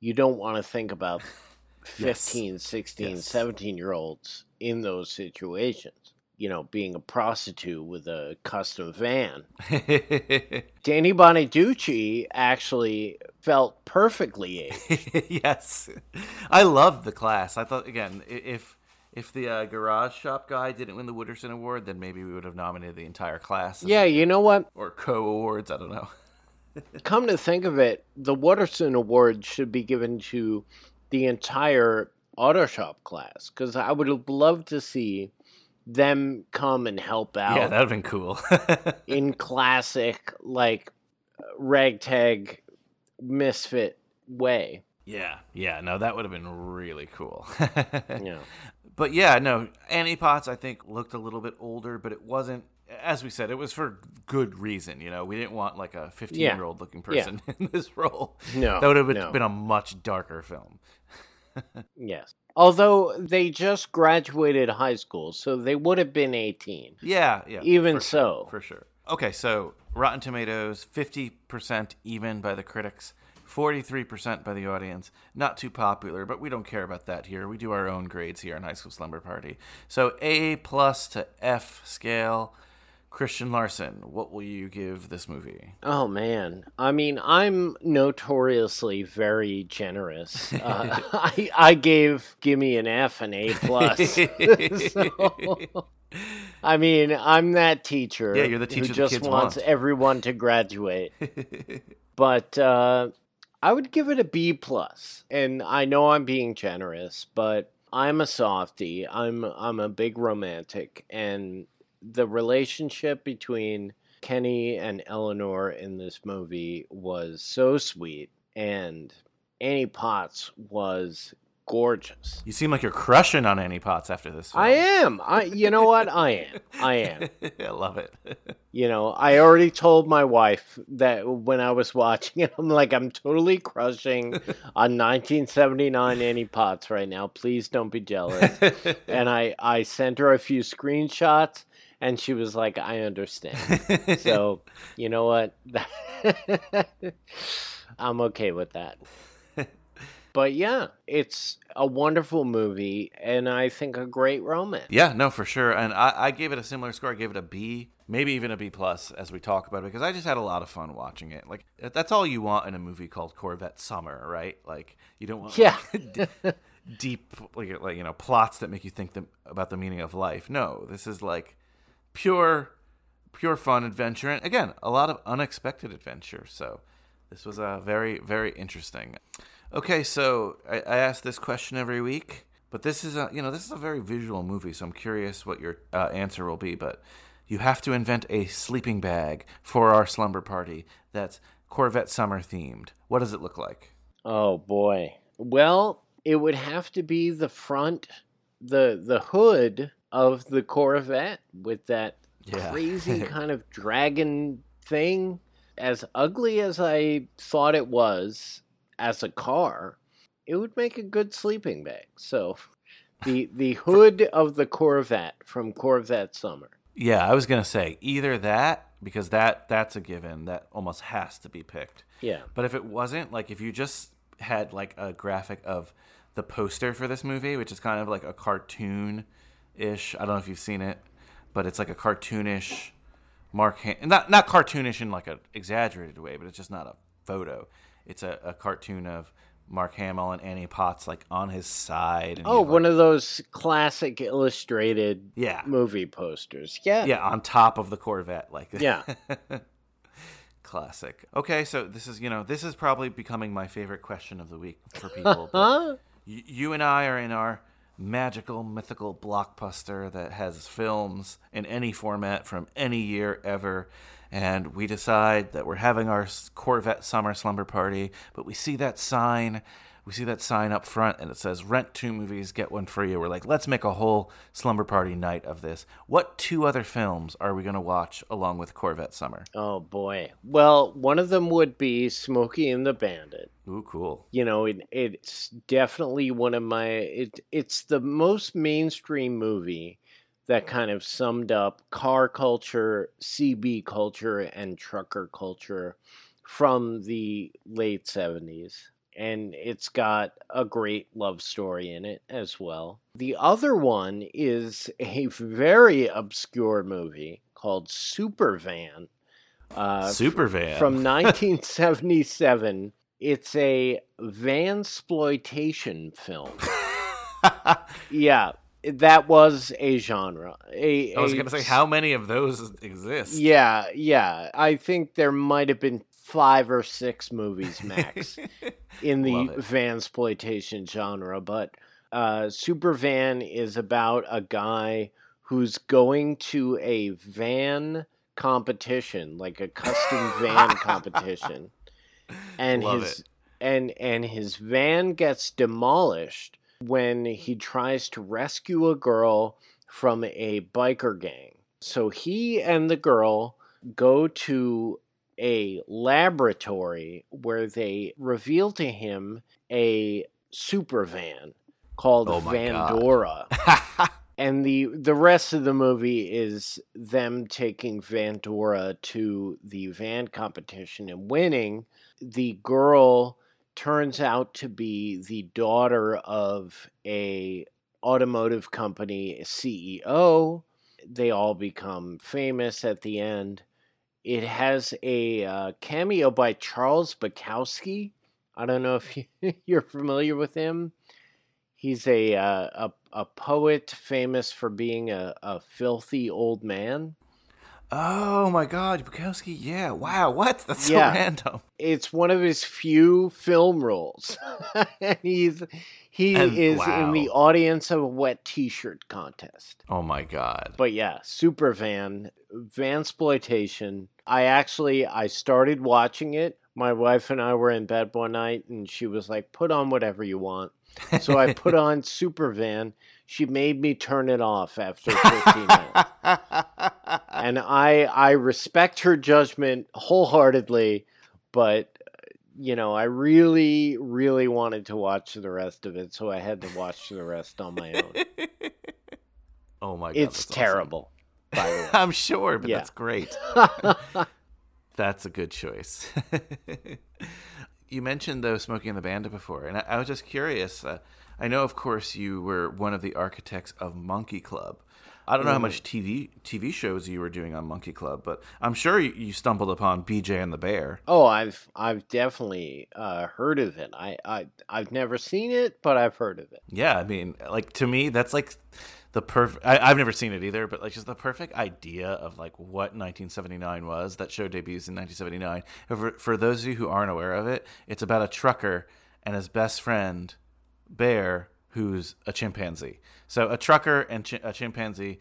you don't want to think about <laughs> Yes. 15, 16, Yes. 17 year olds in those situations. You know, being a prostitute with a custom van. <laughs> Danny Bonaduce actually felt perfectly aged. <laughs> yes, I loved the class. I thought again, if if the uh, garage shop guy didn't win the Wooderson Award, then maybe we would have nominated the entire class. as- Yeah, you know what? <laughs> or co awards. I don't know. Come to think of it, the Wooderson Award should be given to the entire auto shop class because I would have loved to see them come and help out Yeah, that'd have been cool. <laughs> in classic like ragtag misfit way. yeah, yeah. No, that would have been really cool. <laughs> Yeah. But yeah, no, Annie Potts I think looked a little bit older, but it wasn't. As we said, it was for good reason. You know, we didn't want like a fifteen-year-old looking Yeah. person <laughs> in this role. No, that would have been, no. been a much darker film. Yes. Although they just graduated high school, so they would have been 18. Yeah, yeah. Even for sure, so. for sure. Okay, so Rotten Tomatoes, fifty percent even by the critics, forty-three percent by the audience. Not too popular, but we don't care about that here. We do our own grades here in High School Slumber Party. So A plus to F scale. Christian Larson, what will you give this movie? Oh man, I mean, I'm notoriously very generous. Uh, <laughs> I I gave Gimme an F and A plus. So, <laughs> <laughs> I mean, I'm that teacher. Yeah, you're the teacher who just wants want. everyone to graduate. but uh, I would give it a B plus, and I know I'm being generous, but I'm a softie. I'm I'm a big romantic, and the relationship between Kenny and Eleanor in this movie was so sweet, and Annie Potts was gorgeous. You seem like you're crushing on Annie Potts after this. I am. I you know what? I am. I am. <laughs> I love it. <laughs> You know, I already told my wife that when I was watching it, I'm like, I'm totally crushing on 1979 Annie Potts right now. Please don't be jealous. <laughs> and I, I sent her a few screenshots, and she was like, I understand. so, <laughs> you know what? <laughs> I'm okay with that. But yeah, it's a wonderful movie, and I think a great romance. Yeah, no, for sure. And I, I gave it a similar score. I gave it a B, maybe even a B plus as we talk about it, because I just had a lot of fun watching it. Like that's all you want in a movie called Corvette Summer, right? Like you don't want Yeah. <laughs> like, deep, like, like you know, plots that make you think the, about the meaning of life. No, this is like pure, pure fun adventure, and again, a lot of unexpected adventure. So this was a very, very interesting. Okay, so I, I ask this question every week, but this is a you know this is a very visual movie, so I'm curious what your uh, answer will be. But you have to invent a sleeping bag for our slumber party that's Corvette summer themed. What does it look like? Oh boy. Well, it would have to be the front, the the hood of the Corvette with that Yeah. crazy <laughs> kind of dragon thing. As ugly as I thought it was as a car, it would make a good sleeping bag. So, the the <laughs> hood of the Corvette from Corvette Summer. Yeah, I was gonna say either that because that that's a given that almost has to be picked. Yeah. But if it wasn't, like if you just had like a graphic of the poster for this movie, which is kind of like a cartoon ish. I don't know if you've seen it, but it's like a cartoonish Mark Ham- not not cartoonish in like an exaggerated way, but it's just not a photo. It's a, a cartoon of Mark Hamill and Annie Potts like on his side. And Oh, he's, like- one of those classic illustrated Yeah. movie posters. Yeah. yeah, on top of the Corvette, like <laughs> Yeah. Classic. Okay, so this is you know this is probably becoming my favorite question of the week for people. <laughs> you and I are in our magical mythical blockbuster that has films in any format from any year ever, and we decide that we're having our Corvette summer slumber party, but we see that sign. We see that sign up front and it says rent two movies, get one free. We're like, let's make a whole slumber party night of this. What two other films are we going to watch along with Corvette Summer? Oh boy. Well, one of them would be Smokey and the Bandit. Ooh, cool. You know, it, it's definitely one of my. It, it's the most mainstream movie that kind of summed up car culture, CB culture, and trucker culture from the late 70s. And it's got a great love story in it as well. The other one is a very obscure movie called Supervan. Uh, Supervan. from <laughs> 1977. It's a van exploitation film. <laughs> yeah, that was a genre. A, I was a- going to say, how many of those exist? Yeah, yeah. I think there might have been five or six movies max <laughs> in the Love van exploitation genre, but uh, Super Van is about a guy who's going to a van competition, like a custom van competition, <laughs> and Love his it. and and his van gets demolished when he tries to rescue a girl from a biker gang. So he and the girl go to a laboratory where they reveal to him a super van called Oh. Vandora. <laughs> and the the rest of the movie is them taking Vandora to the van competition and winning. The girl turns out to be the daughter of a automotive company CEO. They all become famous at the end. It has a uh, cameo by Charles Bukowski. I don't know if <laughs> you, you're familiar with him. He's a, uh, a a poet famous for being a, a filthy old man. Oh my God, Bukowski! Yeah, wow, what? That's so Yeah. random. It's one of his few film roles, <laughs> and he's he And- is in the audience of a wet T-shirt contest. Oh my God. But yeah, Super Van, Van exploitation. I actually I started watching it. My wife and I were in bed one night, and she was like, "Put on whatever you want." So I put <laughs> on Super Van. She made me turn it off after 15 minutes. <laughs> and I I respect her judgment wholeheartedly, but you know, I really really wanted to watch the rest of it, so I had to watch the rest on my own. <laughs> Oh my god. it's awesome. terrible. By the <laughs> way. I'm sure, but Yeah. that's great. <laughs> that's a good choice. you mentioned though Smokey and the Bandit before, and I, I was just curious. Uh, I know, of course, you were one of the architects of Monkey Club. I don't know how much TV TV shows you were doing on Monkey Club, but I'm sure you, you stumbled upon BJ and the Bear. Oh, I've I've definitely uh, heard of it. I, I I've never seen it, but I've heard of it. Yeah, I mean, like to me, that's like the perfect. I've never seen it either, but like just the perfect idea of like what 1979 was. That show debuts in 1979. For, for those of you who aren't aware of it, it's about a trucker and his best friend Bear, who's a chimpanzee. So a trucker and chi- a chimpanzee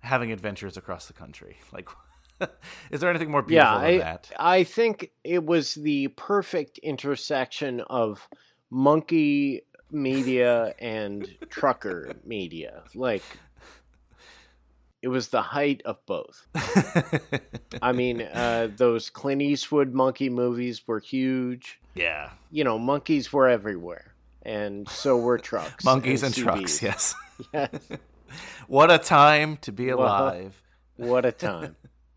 having adventures across the country. <laughs> Like, is there anything more beautiful yeah, than I, that? I think it was the perfect intersection of monkey media and trucker <laughs> media. Like it was the height of both. <laughs> I mean, uh, those Clint Eastwood monkey movies were huge. Yeah. You know, monkeys were everywhere, and so were <laughs> trucks. Monkeys and, trucks. Yes. <laughs> Yes. <laughs> what a time to be Well, alive. what a time.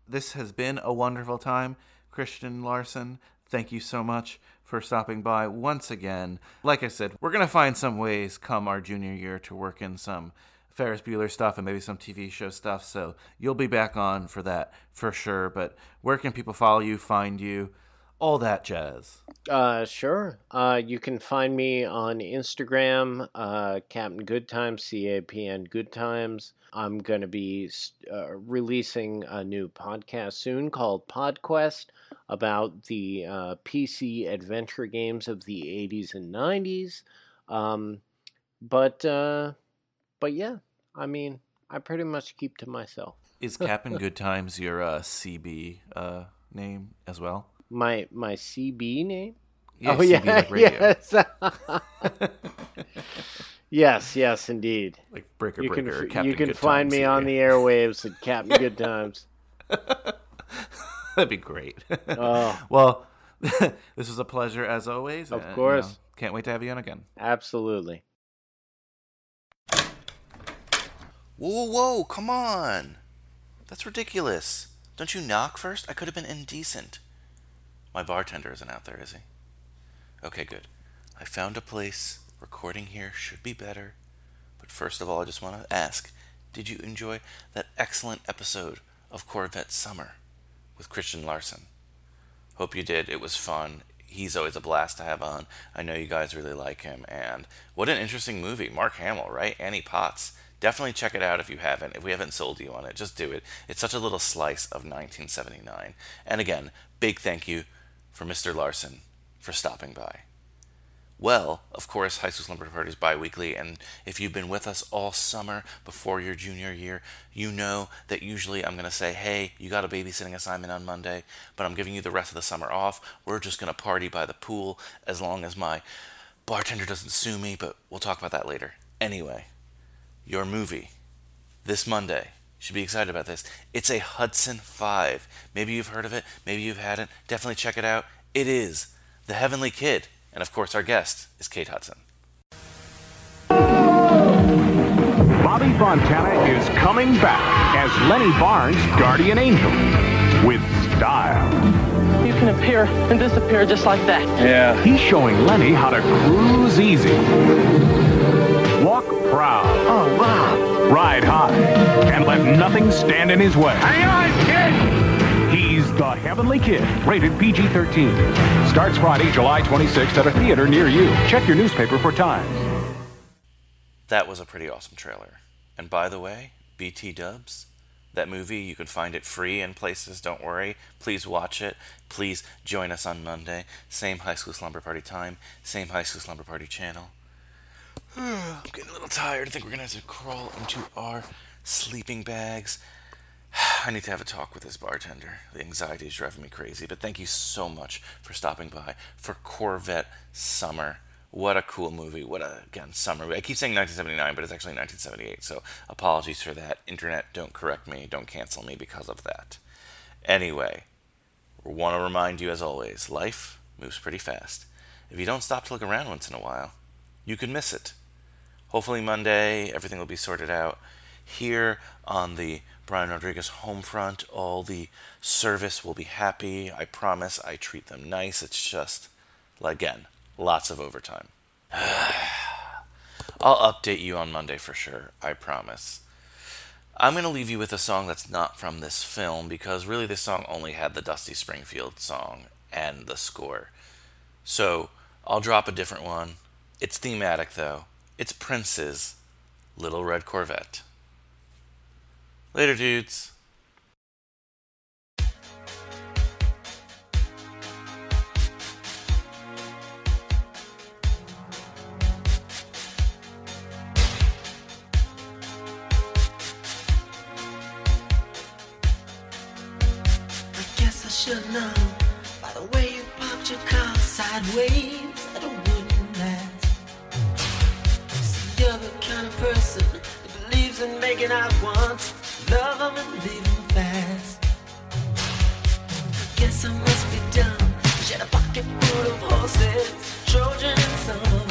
this has been a wonderful time. Christian Larson, thank you so much for stopping by once again. Like I said, we're going to find some ways come our junior year to work in some Ferris Bueller stuff and maybe some TV show stuff. So you'll be back on for that for sure. But where can people follow you, find you, all that jazz? Uh, sure. Uh, you can find me on Instagram, uh, Captain Good Times, C A P N Good Times. I'm going to be uh, releasing a new podcast soon called PodQuest about the uh, PC adventure games of the 80s and 90s. Um, but uh, but yeah, I mean, I pretty much keep to myself. Is Captain Good Times your uh, CB uh, name as well? My my CB name? Yeah, oh CB yeah, like radio. <laughs> yes. yes, yes, indeed. Like Breaker you can Breaker or Captain you can Good find Times me on the airwaves at Captain Good Times. <laughs> That'd be great. Oh. <laughs> Well, this was a pleasure as always. Of and, you course. know, can't wait to have you on again. Absolutely. Whoa, whoa, whoa, come on. That's ridiculous. Don't you knock first? I could have been indecent. My bartender isn't out there, is he? Okay, good. I found a place. Recording here should be better. But first of all, I just want to ask did you enjoy that excellent episode of Corvette Summer with Christian Larson? Hope you did. It was fun. He's always a blast to have on. I know you guys really like him. And what an interesting movie. Mark Hamill, right? Annie Potts. Definitely check it out if you haven't. If we haven't sold you on it, just do it. It's such a little slice of 1979. And again, big thank you for Mr. Larson for stopping by. Well, of course, High School Slumber Party is bi weekly, and if you've been with us all summer before your junior year, you know that usually I'm going to say, hey, you got a babysitting assignment on Monday, but I'm giving you the rest of the summer off. We're just going to party by the pool as long as my bartender doesn't sue me, but we'll talk about that later. Anyway, your movie this Monday. You should be excited about this. It's a Hudson 5. Maybe you've heard of it, maybe you've hadn't. Definitely check it out. It is The Heavenly Kid. And of course, our guest is Kate Hudson. Bobby Fontana is coming back as Lenny Barnes' guardian angel with style. You can appear and disappear just like that. Yeah. He's showing Lenny how to cruise easy. Walk proud. Oh, wow. Ride high. And let nothing stand in his way. Hang on, kid! He's the Heavenly Kid, rated PG-13. Starts Friday, July 26th at a theater near you. Check your newspaper for times. That was a pretty awesome trailer. And by the way, BT Dubs, that movie, you can find it free in places, don't worry. Please watch it. Please join us on Monday. Same High School Slumber Party time, same High School Slumber Party channel. I'm getting a little tired. I think we're going to have to crawl into our sleeping bags. <sighs> I need to have a talk with this bartender. The anxiety is driving me crazy. But thank you so much for stopping by for Corvette Summer. What a cool movie. What a, again, summer. I keep saying 1979, but it's actually 1978. So apologies for that. Internet, don't correct me. Don't cancel me because of that. Anyway, want to remind you as always life moves pretty fast. If you don't stop to look around once in a while, you could miss it. Hopefully, Monday, everything will be sorted out. Here on the Brian Rodriguez home front, all the service will be happy. I promise I treat them nice. It's just, again, lots of overtime. <sighs> I'll update you on Monday for sure. I promise. I'm going to leave you with a song that's not from this film because really this song only had the Dusty Springfield song and the score. So I'll drop a different one. It's thematic though. It's Prince's Little Red Corvette. Later, dudes. I should know by the way you parked your car sideways making out once, love 'em and leave 'em fast. Guess I must be dumb. She had a pocket full of horses, Trojan and some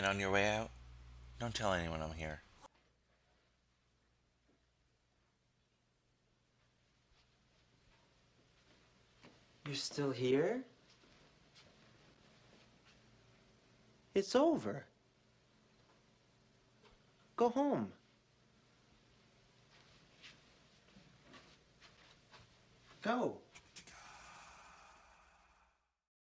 and on your way out, don't tell anyone I'm here. You're still here? It's over. Go home. Go.